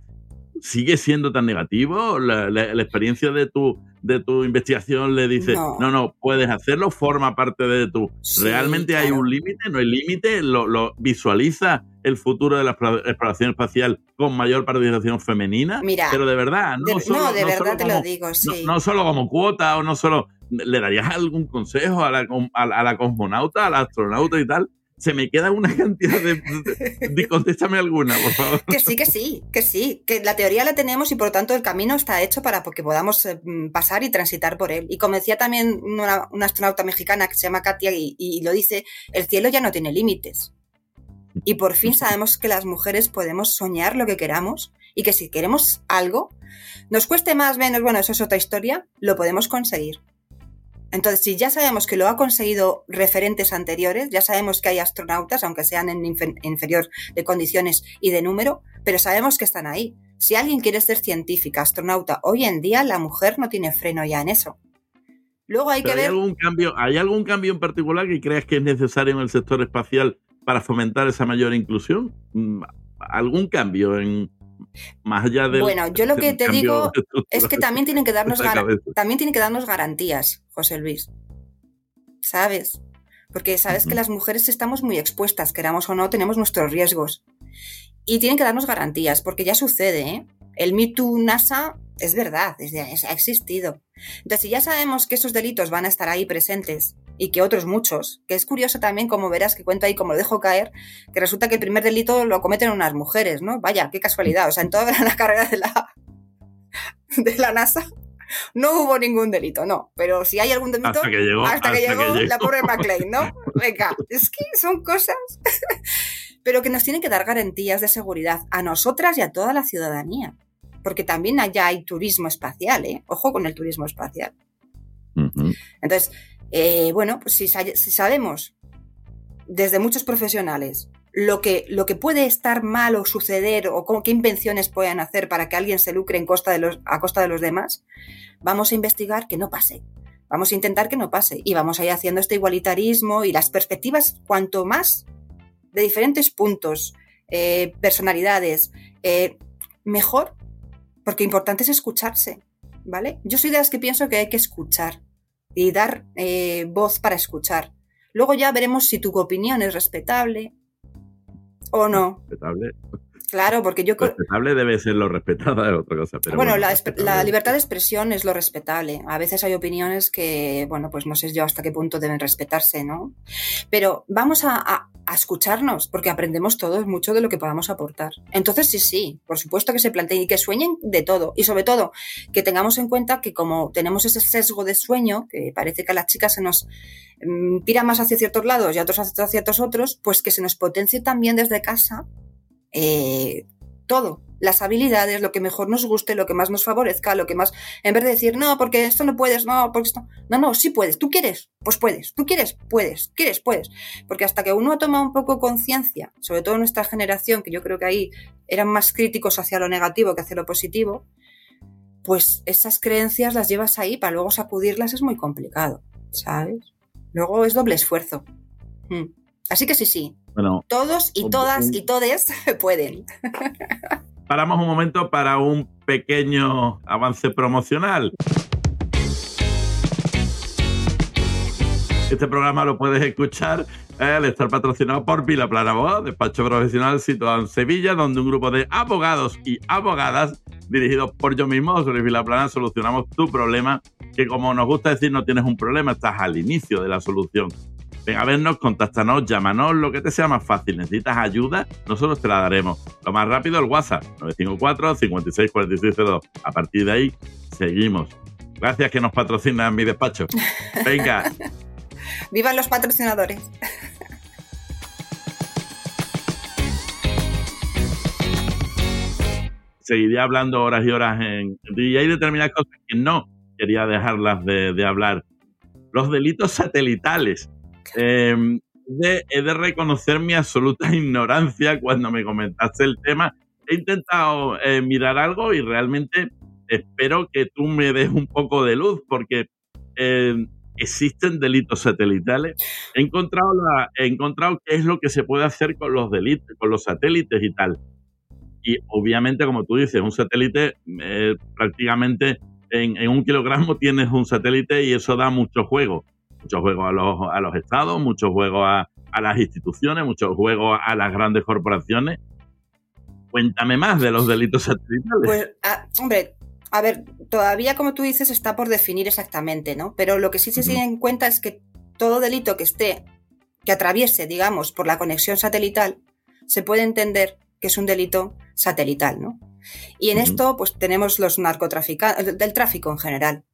sigue siendo tan negativo? La, la- la experiencia de tu, de tu investigación le dice, No. no, no, puedes hacerlo, forma parte de tu... Sí, ¿Realmente hay claro. un límite? ¿No hay límite? ¿Lo, lo visualiza el futuro de la explo- exploración espacial con mayor participación femenina? Mira, Pero de verdad, no De- solo, no, de no verdad solo te como- lo digo, sí. no, no solo como cuota o no solo. ¿Le darías algún consejo a la, a, la- a la cosmonauta, al astronauta y tal? Se me queda una cantidad de. de- de- contéstame alguna, por favor. Que sí, que sí, que sí, que la teoría la tenemos y por lo tanto el camino está hecho para que podamos eh, pasar y transitar por él. Y como decía también una, una astronauta mexicana que se llama Katia y, y lo dice, el cielo ya no tiene límites. Y por fin sabemos que las mujeres podemos soñar lo que queramos y que si queremos algo, nos cueste más, menos, bueno, eso es otra historia, lo podemos conseguir. Entonces, si ya sabemos que lo ha conseguido referentes anteriores, ya sabemos que hay astronautas, aunque sean en infe- inferior de condiciones y de número, pero sabemos que están ahí. Si alguien quiere ser científica, astronauta, hoy en día la mujer no tiene freno ya en eso. Luego hay Pero que ¿hay, ver... algún cambio, ¿Hay algún cambio en particular que creas que es necesario en el sector espacial para fomentar esa mayor inclusión? Mm, ¿Algún cambio en más allá del Bueno, yo lo que te digo Es que también tienen que darnos, de también tienen que darnos garantías, José Luis. ¿Sabes? Porque sabes que las mujeres estamos muy expuestas, queramos o no, tenemos nuestros riesgos. Y tienen que darnos garantías, porque ya sucede, ¿eh? El Me Too NASA es verdad, es de- es- ha existido. Entonces, si ya sabemos que esos delitos van a estar ahí presentes y que otros muchos, que es curioso también, como verás que cuento ahí, como lo dejo caer, que resulta que el primer delito lo cometen unas mujeres, ¿no? Vaya, qué casualidad. O sea, en toda la carrera de la, de la NASA no hubo ningún delito, no. Pero si hay algún delito, Hasta que llegó. hasta que hasta llegó que la llegó. pobre McLean, ¿no? Venga, es que son cosas. Pero que nos tienen que dar garantías de seguridad a nosotras y a toda la ciudadanía. Porque también allá hay turismo espacial, ¿eh? Ojo con el turismo espacial. Entonces, eh, bueno, pues si, sa- si sabemos desde muchos profesionales lo que, lo que puede estar mal o suceder o qué invenciones pueden hacer para que alguien se lucre a costa de los demás, vamos a investigar que no pase. Vamos a intentar que no pase y vamos a ir haciendo este igualitarismo y las perspectivas cuanto más de diferentes puntos, eh, personalidades, eh, mejor, porque importante es escucharse, ¿vale? Yo soy de las que pienso que hay que escuchar y dar eh, voz para escuchar. Luego ya veremos si tu opinión es respetable o no. Respetable. Claro, porque yo creo... Respetable debe ser lo respetada, es otra cosa. Pero bueno, bueno, la, respetable. la libertad de expresión es lo respetable. A veces hay opiniones que, bueno, pues no sé yo hasta qué punto deben respetarse, ¿no? Pero vamos a, a- a escucharnos, porque aprendemos todos mucho de lo que podamos aportar. Entonces, sí, sí, por supuesto que se planteen y que sueñen de todo. Y sobre todo, que tengamos en cuenta que como tenemos ese sesgo de sueño, que parece que a las chicas se nos mm, tira más hacia ciertos lados y a otros hacia ciertos otros, pues que se nos potencie también desde casa eh, todo, las habilidades, lo que mejor nos guste, lo que más nos favorezca, lo que más, en vez de decir, no, porque esto no puedes, no, porque esto, no, no, sí puedes, tú quieres, pues puedes, tú quieres, puedes, quieres, puedes, porque hasta que uno toma un poco conciencia, sobre todo nuestra generación, que yo creo que ahí eran más críticos hacia lo negativo que hacia lo positivo, pues esas creencias las llevas ahí, para luego sacudirlas es muy complicado, ¿sabes? Luego es doble esfuerzo. Mm. Así que sí, sí, Bueno, todos y todas y todes pueden. paramos un momento para un pequeño avance promocional. Este programa lo puedes escuchar eh, al estar patrocinado por Vila Plana Abogados, despacho profesional situado en Sevilla, donde un grupo de abogados y abogadas dirigidos por yo mismo, sobre Vila Plana, solucionamos tu problema, que como nos gusta decir, no tienes un problema, estás al inicio de la solución. Ven a vernos, contáctanos, llámanos, lo que te sea más fácil. ¿Necesitas ayuda? Nosotros te la daremos. Lo más rápido, el WhatsApp, 954-564602. A partir de ahí, seguimos. Gracias que nos patrocinan mi despacho. Venga, ¡Vivan los patrocinadores! seguiría hablando horas y horas en... Y hay determinadas cosas que no quería dejarlas de, de hablar. Los delitos satelitales. De- he de reconocer mi absoluta ignorancia cuando me comentaste el tema. He intentado eh, mirar algo y realmente espero que tú me des un poco de luz porque eh, existen delitos satelitales. He encontrado, he encontrado qué es lo que se puede hacer con los delitos, con los satélites y tal. Y obviamente, como tú dices, un satélite eh, prácticamente en, en un kilogramo tienes un satélite y eso da mucho juego. Mucho juego a los, a los estados, mucho juego a, a las instituciones, mucho juego a las grandes corporaciones. Cuéntame más de los delitos satelitales. Pues, ah, hombre, a ver, todavía como tú dices está por definir exactamente, ¿no? Pero lo que sí se tiene en cuenta es que todo delito que esté, que atraviese, digamos, por la conexión satelital, se puede entender que es un delito satelital, ¿no? Y en esto, pues tenemos los narcotraficantes, del tráfico en general.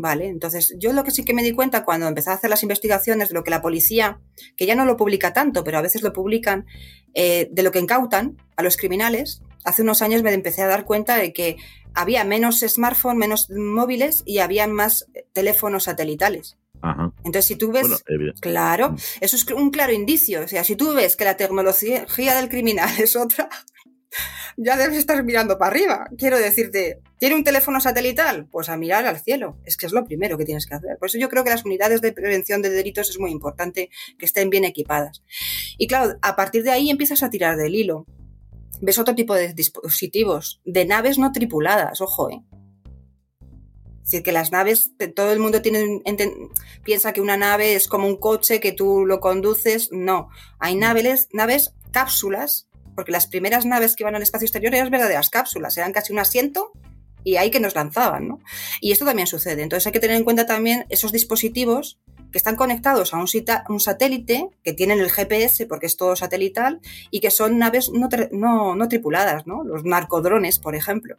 Vale, entonces yo lo que sí que me di cuenta cuando empecé a hacer las investigaciones de lo que la policía, que ya no lo publica tanto, pero a veces lo publican, eh, de lo que incautan a los criminales, hace unos años me empecé a dar cuenta de que había menos smartphones, menos móviles y había más eh, teléfonos satelitales. Ajá. Entonces, si tú ves, Bueno, claro, Mm. eso es un claro indicio. O sea, si tú ves que la tecnología del criminal es otra, ya debes estar mirando para arriba. Quiero decirte, ¿tiene un teléfono satelital? Pues a mirar al cielo. Es que es lo primero que tienes que hacer. Por eso yo creo que las unidades de prevención de delitos es muy importante que estén bien equipadas. Y claro, a partir de ahí empiezas a tirar del hilo. Ves otro tipo de dispositivos, de naves no tripuladas, ojo, ¿eh? Es decir, que las naves, todo el mundo piensa que una nave es como un coche que tú lo conduces. No, hay naves, naves cápsulas, porque las primeras naves que iban al espacio exterior eran verdaderas cápsulas, eran casi un asiento y ahí que nos lanzaban, ¿no? Y esto también sucede. Entonces hay que tener en cuenta también esos dispositivos que están conectados a un, satélite, que tienen el GPS porque es todo satelital, y que son naves no tripuladas, ¿no? Los narcodrones, por ejemplo.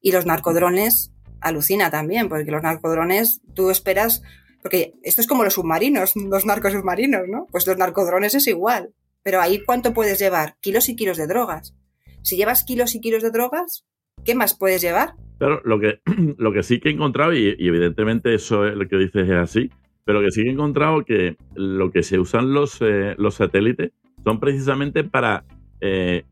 Y los narcodrones alucina también, porque los narcodrones tú esperas, porque esto es como los submarinos, los narcosubmarinos, ¿no? Pues los narcodrones es igual. Pero ahí cuánto puedes llevar? Kilos y kilos de drogas. Si llevas kilos y kilos de drogas, ¿qué más puedes llevar? Pero lo que, lo que sí que he encontrado, y, y evidentemente eso es lo que dices es así, pero que sí que he encontrado que lo que se usan los, eh, los satélites son precisamente para eh,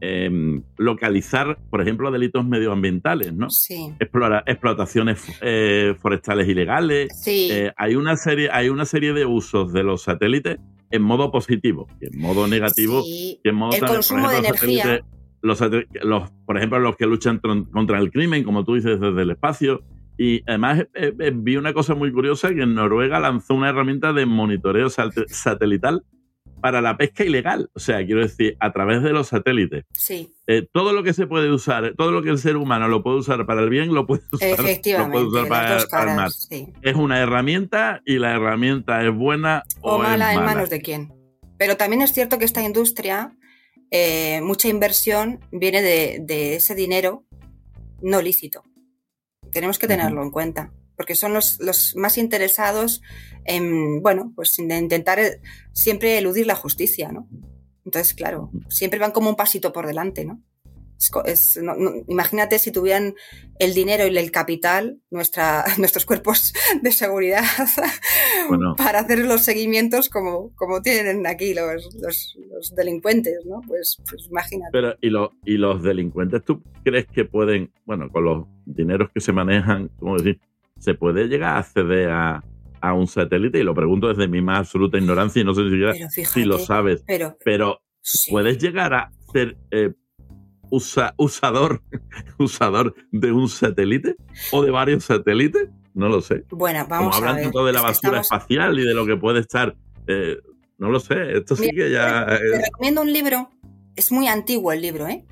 em, localizar, por ejemplo, delitos medioambientales, ¿no? Sí. Explora- explotaciones eh, forestales ilegales. Sí. Eh, hay, una serie, hay una serie de usos de los satélites en modo positivo y en modo negativo. sí. y en modo El también, consumo de los energía. Los, por ejemplo, los que luchan contra el crimen, como tú dices, desde el espacio, Y además eh, eh, vi una cosa muy curiosa que en Noruega lanzó una herramienta de monitoreo satelital para la pesca ilegal. O sea, quiero decir, a través de los satélites. Sí. Eh, todo lo que se puede usar, todo lo que el ser humano lo puede usar para el bien, lo puede usar, Efectivamente, para, el mal. Es una herramienta y la herramienta es buena o, mala, en manos de quién. Pero también es cierto que esta industria, eh, mucha inversión viene de, ese dinero no lícito. Tenemos que tenerlo en cuenta porque son los, los, más interesados en, bueno, pues intentar eh, siempre eludir la justicia, ¿no? Entonces, claro, siempre van como un pasito por delante, ¿no? imagínate si tuvieran el dinero y el capital, nuestra, nuestros cuerpos de seguridad, para hacer los seguimientos como, como tienen aquí los, los, delincuentes, ¿no? Pues, pues imagínate. Pero, ¿y, ¿y los delincuentes tú crees que pueden, bueno, con los dineros que se manejan, ¿cómo decir? ¿Se puede llegar a acceder a, un satélite? Y lo pregunto desde mi más absoluta ignorancia y no sé si, si lo sabes. Pero, pero ¿puedes llegar a ser eh, usador, usador de un satélite o de varios satélites? No lo sé. Bueno, vamos Como hablan todo de la basura espacial y de lo que puede estar. Eh, no lo sé, esto sí que ya. Te recomiendo un libro, es muy antiguo el libro, ¿eh?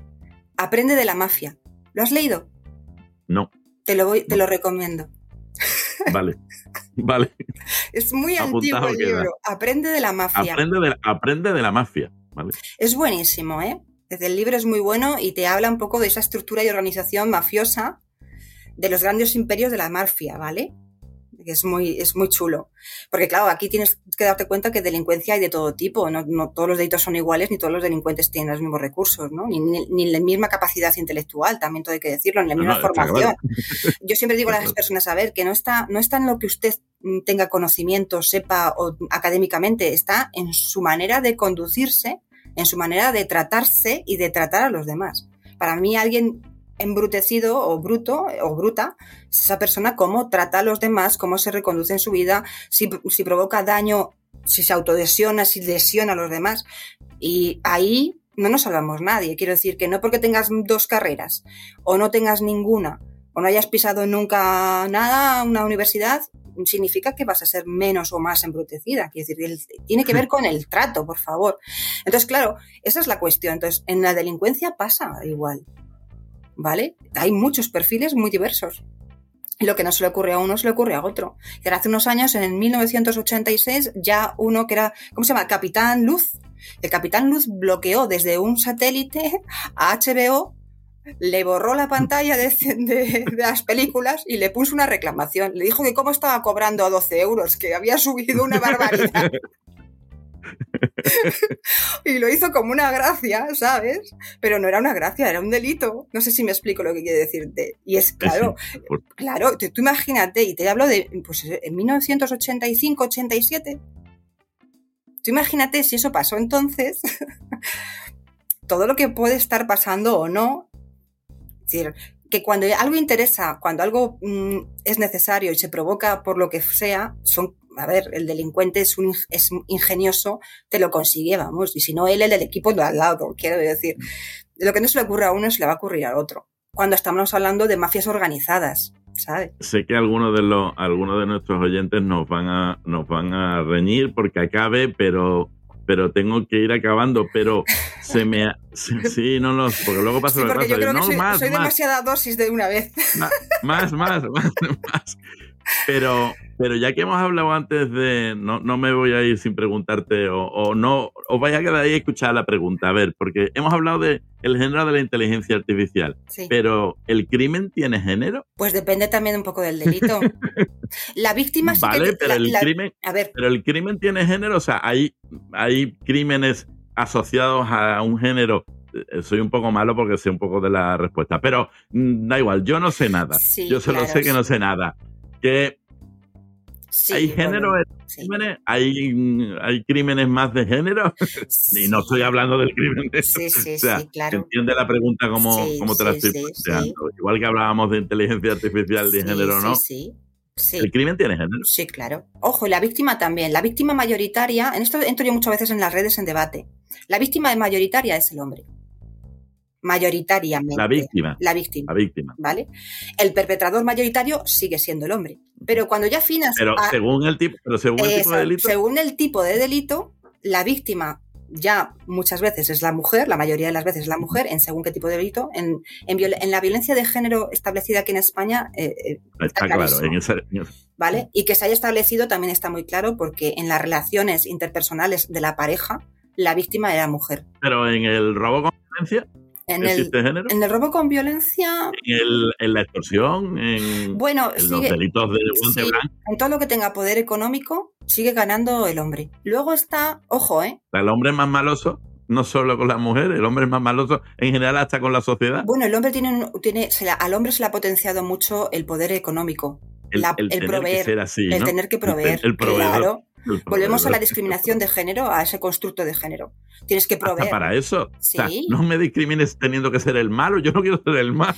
Aprende de la mafia. ¿Lo has leído? No. Te lo, voy, te lo recomiendo. Vale, vale. Es muy antiguo el libro. Aprende de la mafia. Aprende de, aprende de la mafia, ¿vale? Es buenísimo, ¿eh? Desde el libro es muy bueno y te habla un poco de esa estructura y organización mafiosa de los grandes imperios de la mafia, ¿vale? Es muy, es muy chulo. Porque claro, aquí tienes que darte cuenta que delincuencia hay de todo tipo, no, todos los delitos son iguales, ni todos los delincuentes tienen los mismos recursos, ¿no? Ni, la misma capacidad intelectual, también todo hay que decirlo, ni la misma formación. Yo siempre digo a las personas, a ver, que no está, no está en lo que usted tenga conocimiento, sepa o, académicamente, está en su manera de conducirse, en su manera de tratarse y de tratar a los demás. Para mí alguien embrutecido o bruto o bruta esa persona cómo trata a los demás, cómo se reconduce en su vida, si, provoca daño, si se autodesiona, si lesiona a los demás. Y ahí no nos salvamos nadie. Quiero decir que no porque tengas dos carreras o no tengas ninguna o no hayas pisado nunca nada, una universidad, significa que vas a ser menos o más embrutecida. Quiero decir, tiene que ver con el trato, por favor. Entonces, claro, esa es la cuestión. Entonces, en la delincuencia pasa igual. ¿Vale? Hay muchos perfiles muy diversos. Lo que no se le ocurre a uno se le ocurre a otro. Y hace unos años, en 1986, ya uno que era, ¿cómo se llama? Capitán Luz. El Capitán Luz bloqueó desde un satélite a HBO, le borró la pantalla de, de, las películas y le puso una reclamación. Le dijo que cómo estaba cobrando a 12 euros, que había subido una barbaridad. y lo hizo como una gracia, ¿sabes? Pero no era una gracia, era un delito. No sé si me explico lo que quiere decirte. Y es claro, claro, tú, imagínate, y te hablo de, pues en 1985, 87. Tú imagínate si eso pasó entonces, todo lo que puede estar pasando o no. Es decir, que cuando algo interesa, cuando algo mm, es necesario y se provoca por lo que sea, son a ver, el delincuente es, un, es ingenioso, te lo consigue, vamos, y si no él, el del equipo de al lado, quiero decir. Lo que no se le ocurre a uno se le va a ocurrir al otro. Cuando estamos hablando de mafias organizadas, ¿sabes? Sé que algunos de los, algunos de nuestros oyentes nos van a, nos van a reñir porque acabe, pero pero tengo que ir acabando, pero se me... Sí, no, no, porque luego pasa sí, lo que Yo creo no, que soy, más, soy demasiada dosis de una vez. Más, más, más, más. Pero, pero ya que hemos hablado antes de, no, no me voy a ir sin preguntarte o, no, os vaya a quedar ahí a escuchar la pregunta. A ver, porque hemos hablado de el género de la inteligencia artificial, pero ¿el crimen tiene género? Pues depende también un poco del delito. la víctima sí vale, que... pero el crimen, a ver. pero el crimen tiene género, o sea, hay, hay crímenes asociados a un género eh, soy un poco malo porque sé un poco de la respuesta, pero mm, da igual, yo no sé nada. yo solo sé que no sé nada. Que hay género en crímenes, hay, hay crímenes más de género. y no estoy hablando del crimen de Sí, sí, sí, claro. Entiende la pregunta como, como te la estoy planteando. Igual que hablábamos de inteligencia artificial de género, ¿no? Sí, sí. El crimen tiene género. Sí, claro. Ojo, y la víctima también. La víctima mayoritaria, en esto entro yo muchas veces en las redes en debate. La víctima mayoritaria es el hombre. Mayoritariamente. La víctima. La víctima. La víctima. ¿Vale? El perpetrador mayoritario sigue siendo el hombre. Pero cuando ya afinas. Pero a- según el tipo, pero según el tipo de delito. según el tipo de delito, la víctima ya muchas veces es la mujer, la mayoría de las veces es la mujer, en según qué tipo de delito. En, en, viol- en la violencia de género establecida aquí en España, eh, eh, Está claro. En ese, en ese- ¿vale? Y que se haya establecido también está muy claro porque en las relaciones interpersonales de la pareja, la víctima era mujer. pero en el robo con violencia En el, existe género. en el robo con violencia, En, el- en la extorsión, en, bueno, en los delitos de guante sí. blanco. en todo lo que tenga poder económico, sigue ganando el hombre. Luego está, ojo, ¿eh? El hombre es más maloso, no solo con las mujeres, el hombre es más maloso en general hasta con la sociedad. Bueno, el hombre tiene, tiene se la- al hombre se le ha potenciado mucho el poder económico, El, la- el el tener proveer, que ser así, el ¿no? tener que proveer. El, proveedor. claro. Volvemos a la discriminación de género, a ese constructo de género. Tienes que Hasta proveer. para eso. O sea, Sí. no me discrimines teniendo que ser el malo. Yo no quiero ser el malo.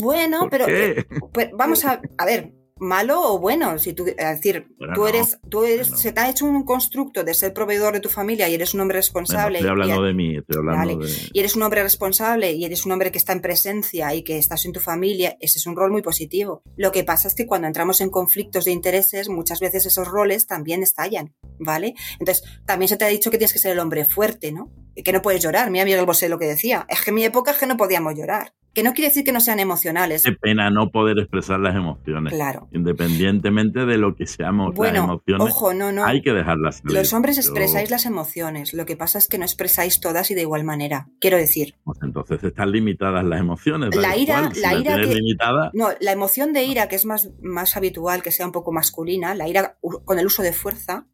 Bueno, ¿Por pero qué? pues, vamos a, a ver, malo o bueno, si tú, es decir, Bueno, tú eres, tú eres, bueno. se te ha hecho un constructo de ser proveedor de tu familia y eres un hombre Bueno, responsable. estoy hablando y, de mí, estoy hablando Vale. de... y eres un hombre responsable y eres un hombre que está en presencia y que estás en tu familia, ese es un rol muy positivo. Lo que pasa es que cuando entramos en conflictos de intereses, muchas veces esos roles también estallan, ¿vale? Entonces, también se te ha dicho que tienes que ser el hombre fuerte, ¿no? Y que no puedes llorar. Mira Miguel Bosé lo que decía. Es que en mi época es que no podíamos llorar. Que no quiere decir que no sean emocionales. Qué pena no poder expresar las emociones. Claro. Independientemente de lo que seamos las Bueno, emociones, ojo, no, no. hay que dejarlas salir. Los hombres Yo- expresáis las emociones. Lo que pasa es que no expresáis todas y de igual manera. Quiero decir, Pues entonces están limitadas las emociones. La ira- si la ira que- limitada, No, la emoción de ira, que es más, más habitual que sea un poco masculina, la ira con el uso de fuerza,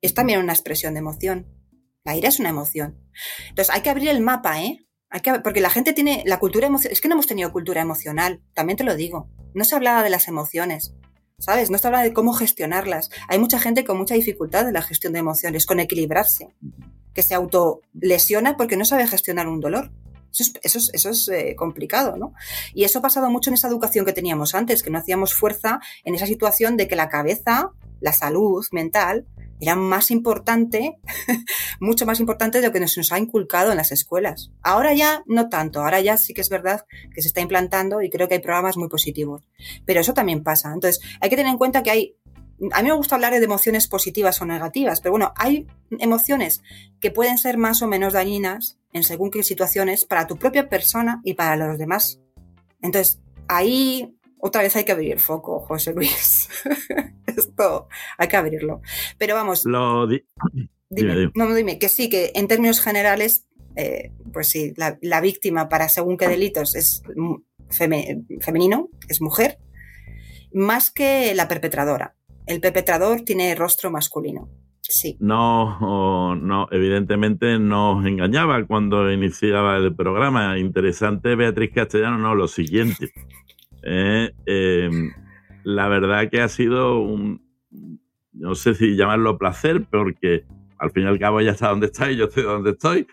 es también una expresión de emoción. La ira es una emoción. Entonces hay que abrir el mapa, ¿eh? Hay que, porque la gente tiene la cultura emocional. Es que no hemos tenido cultura emocional, también te lo digo. No se hablaba de las emociones, ¿sabes? No se hablaba de cómo gestionarlas. Hay mucha gente con mucha dificultad en la gestión de emociones, con equilibrarse, que se autolesiona porque no sabe gestionar un dolor. Eso es, eh, complicado, ¿no? Y eso ha pasado mucho en esa educación que teníamos antes, que no hacíamos fuerza en esa situación de que la cabeza, la salud mental, era más importante, mucho más importante de lo que nos ha inculcado en las escuelas. Ahora ya no tanto, ahora ya sí que es verdad que se está implantando y creo que hay programas muy positivos. Pero eso también pasa. Entonces, hay que tener en cuenta que hay a mí me gusta hablar de emociones positivas o negativas, pero bueno, hay emociones que pueden ser más o menos dañinas en según qué situaciones para tu propia persona y para los demás. Entonces, ahí otra vez hay que abrir el foco, José Luis. Esto hay que abrirlo. Pero vamos, lo di- dime, dime. no, dime, que sí, que en términos generales, eh, pues sí, la, la víctima para según qué delitos es feme- femenino, es mujer, más que la perpetradora. El perpetrador tiene rostro masculino. Sí. no, no, evidentemente nos engañaba cuando iniciaba el programa. Interesante, Beatriz Castellano, no, lo siguiente. Eh, eh, la verdad que ha sido un, no sé si llamarlo placer, porque al fin y al cabo ella está donde está y yo estoy donde estoy.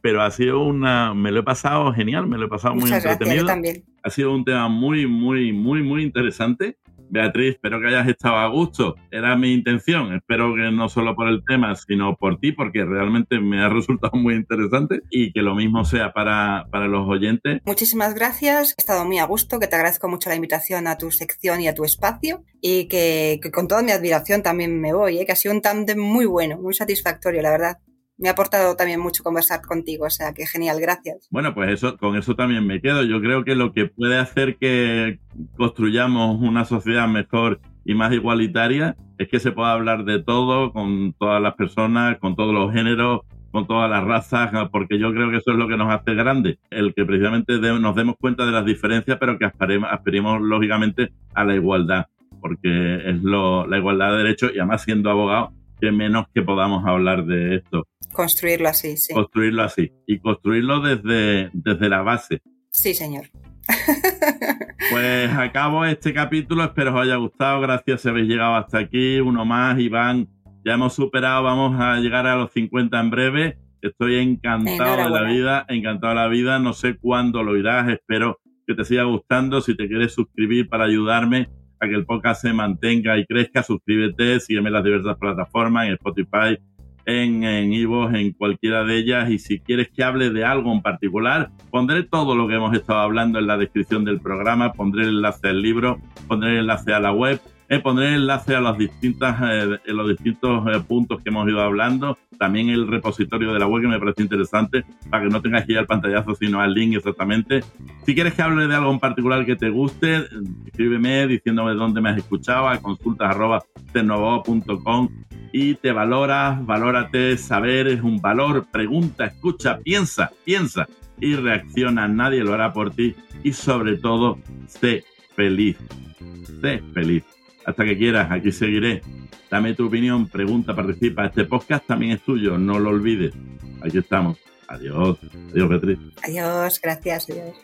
Pero ha sido una, me lo he pasado genial, me lo he pasado muy gracias, entretenido. yo también. Ha sido un tema muy, muy, muy, muy interesante. Beatriz, espero que hayas estado a gusto. Era mi intención. Espero que no solo por el tema, sino por ti, porque realmente me ha resultado muy interesante y que lo mismo sea para, para los oyentes. Muchísimas gracias, he estado muy a gusto, que te agradezco mucho la invitación a tu sección y a tu espacio y que, con toda mi admiración también me voy, ¿eh? que ha sido un tándem muy bueno, muy satisfactorio, la verdad. Me ha aportado también mucho conversar contigo, o sea que genial, gracias. Bueno, pues eso, con eso también me quedo. Yo creo que lo que puede hacer que construyamos una sociedad mejor y más igualitaria es que se pueda hablar de todo con todas las personas, con todos los géneros, con todas las razas, porque yo creo que eso es lo que nos hace grande, el que precisamente nos demos cuenta de las diferencias, pero que aspiremos, aspiremos lógicamente a la igualdad, porque es lo, la igualdad de derechos y además siendo abogado, que menos que podamos hablar de esto, Construirlo así, sí. construirlo así y construirlo desde, desde la base. Sí, señor. Pues acabo este capítulo, espero os haya gustado, gracias si habéis llegado hasta aquí, uno más, Iván, ya hemos superado, vamos a llegar a los 50 en breve, estoy encantado de la vida, encantado de la vida, no sé cuándo lo irás, espero que te siga gustando, si te quieres suscribir para ayudarme a que el podcast se mantenga y crezca, suscríbete, sígueme en las diversas plataformas, en Spotify, en Ivo, en, cualquiera de ellas. Y si quieres que hable de algo en particular, pondré todo lo que hemos estado hablando en la descripción del programa, pondré el enlace al libro, pondré el enlace a la web eh, pondré enlace a los, distintas, eh, los distintos eh, puntos que hemos ido hablando, también el repositorio de la web que me parece interesante, para que no tengas que ir al pantallazo, sino al link exactamente. Si quieres que hable de algo en particular que te guste, escríbeme diciéndome dónde me has escuchado a consultas y te valoras, valórate, saber es un valor, pregunta, escucha, piensa, piensa y reacciona, nadie lo hará por ti y sobre todo, sé feliz, sé feliz. Hasta que quieras, aquí seguiré. Dame tu opinión, pregunta, participa. Este podcast también es tuyo, no lo olvides. Aquí estamos. Adiós. Adiós, Beatriz. Adiós, gracias, adiós.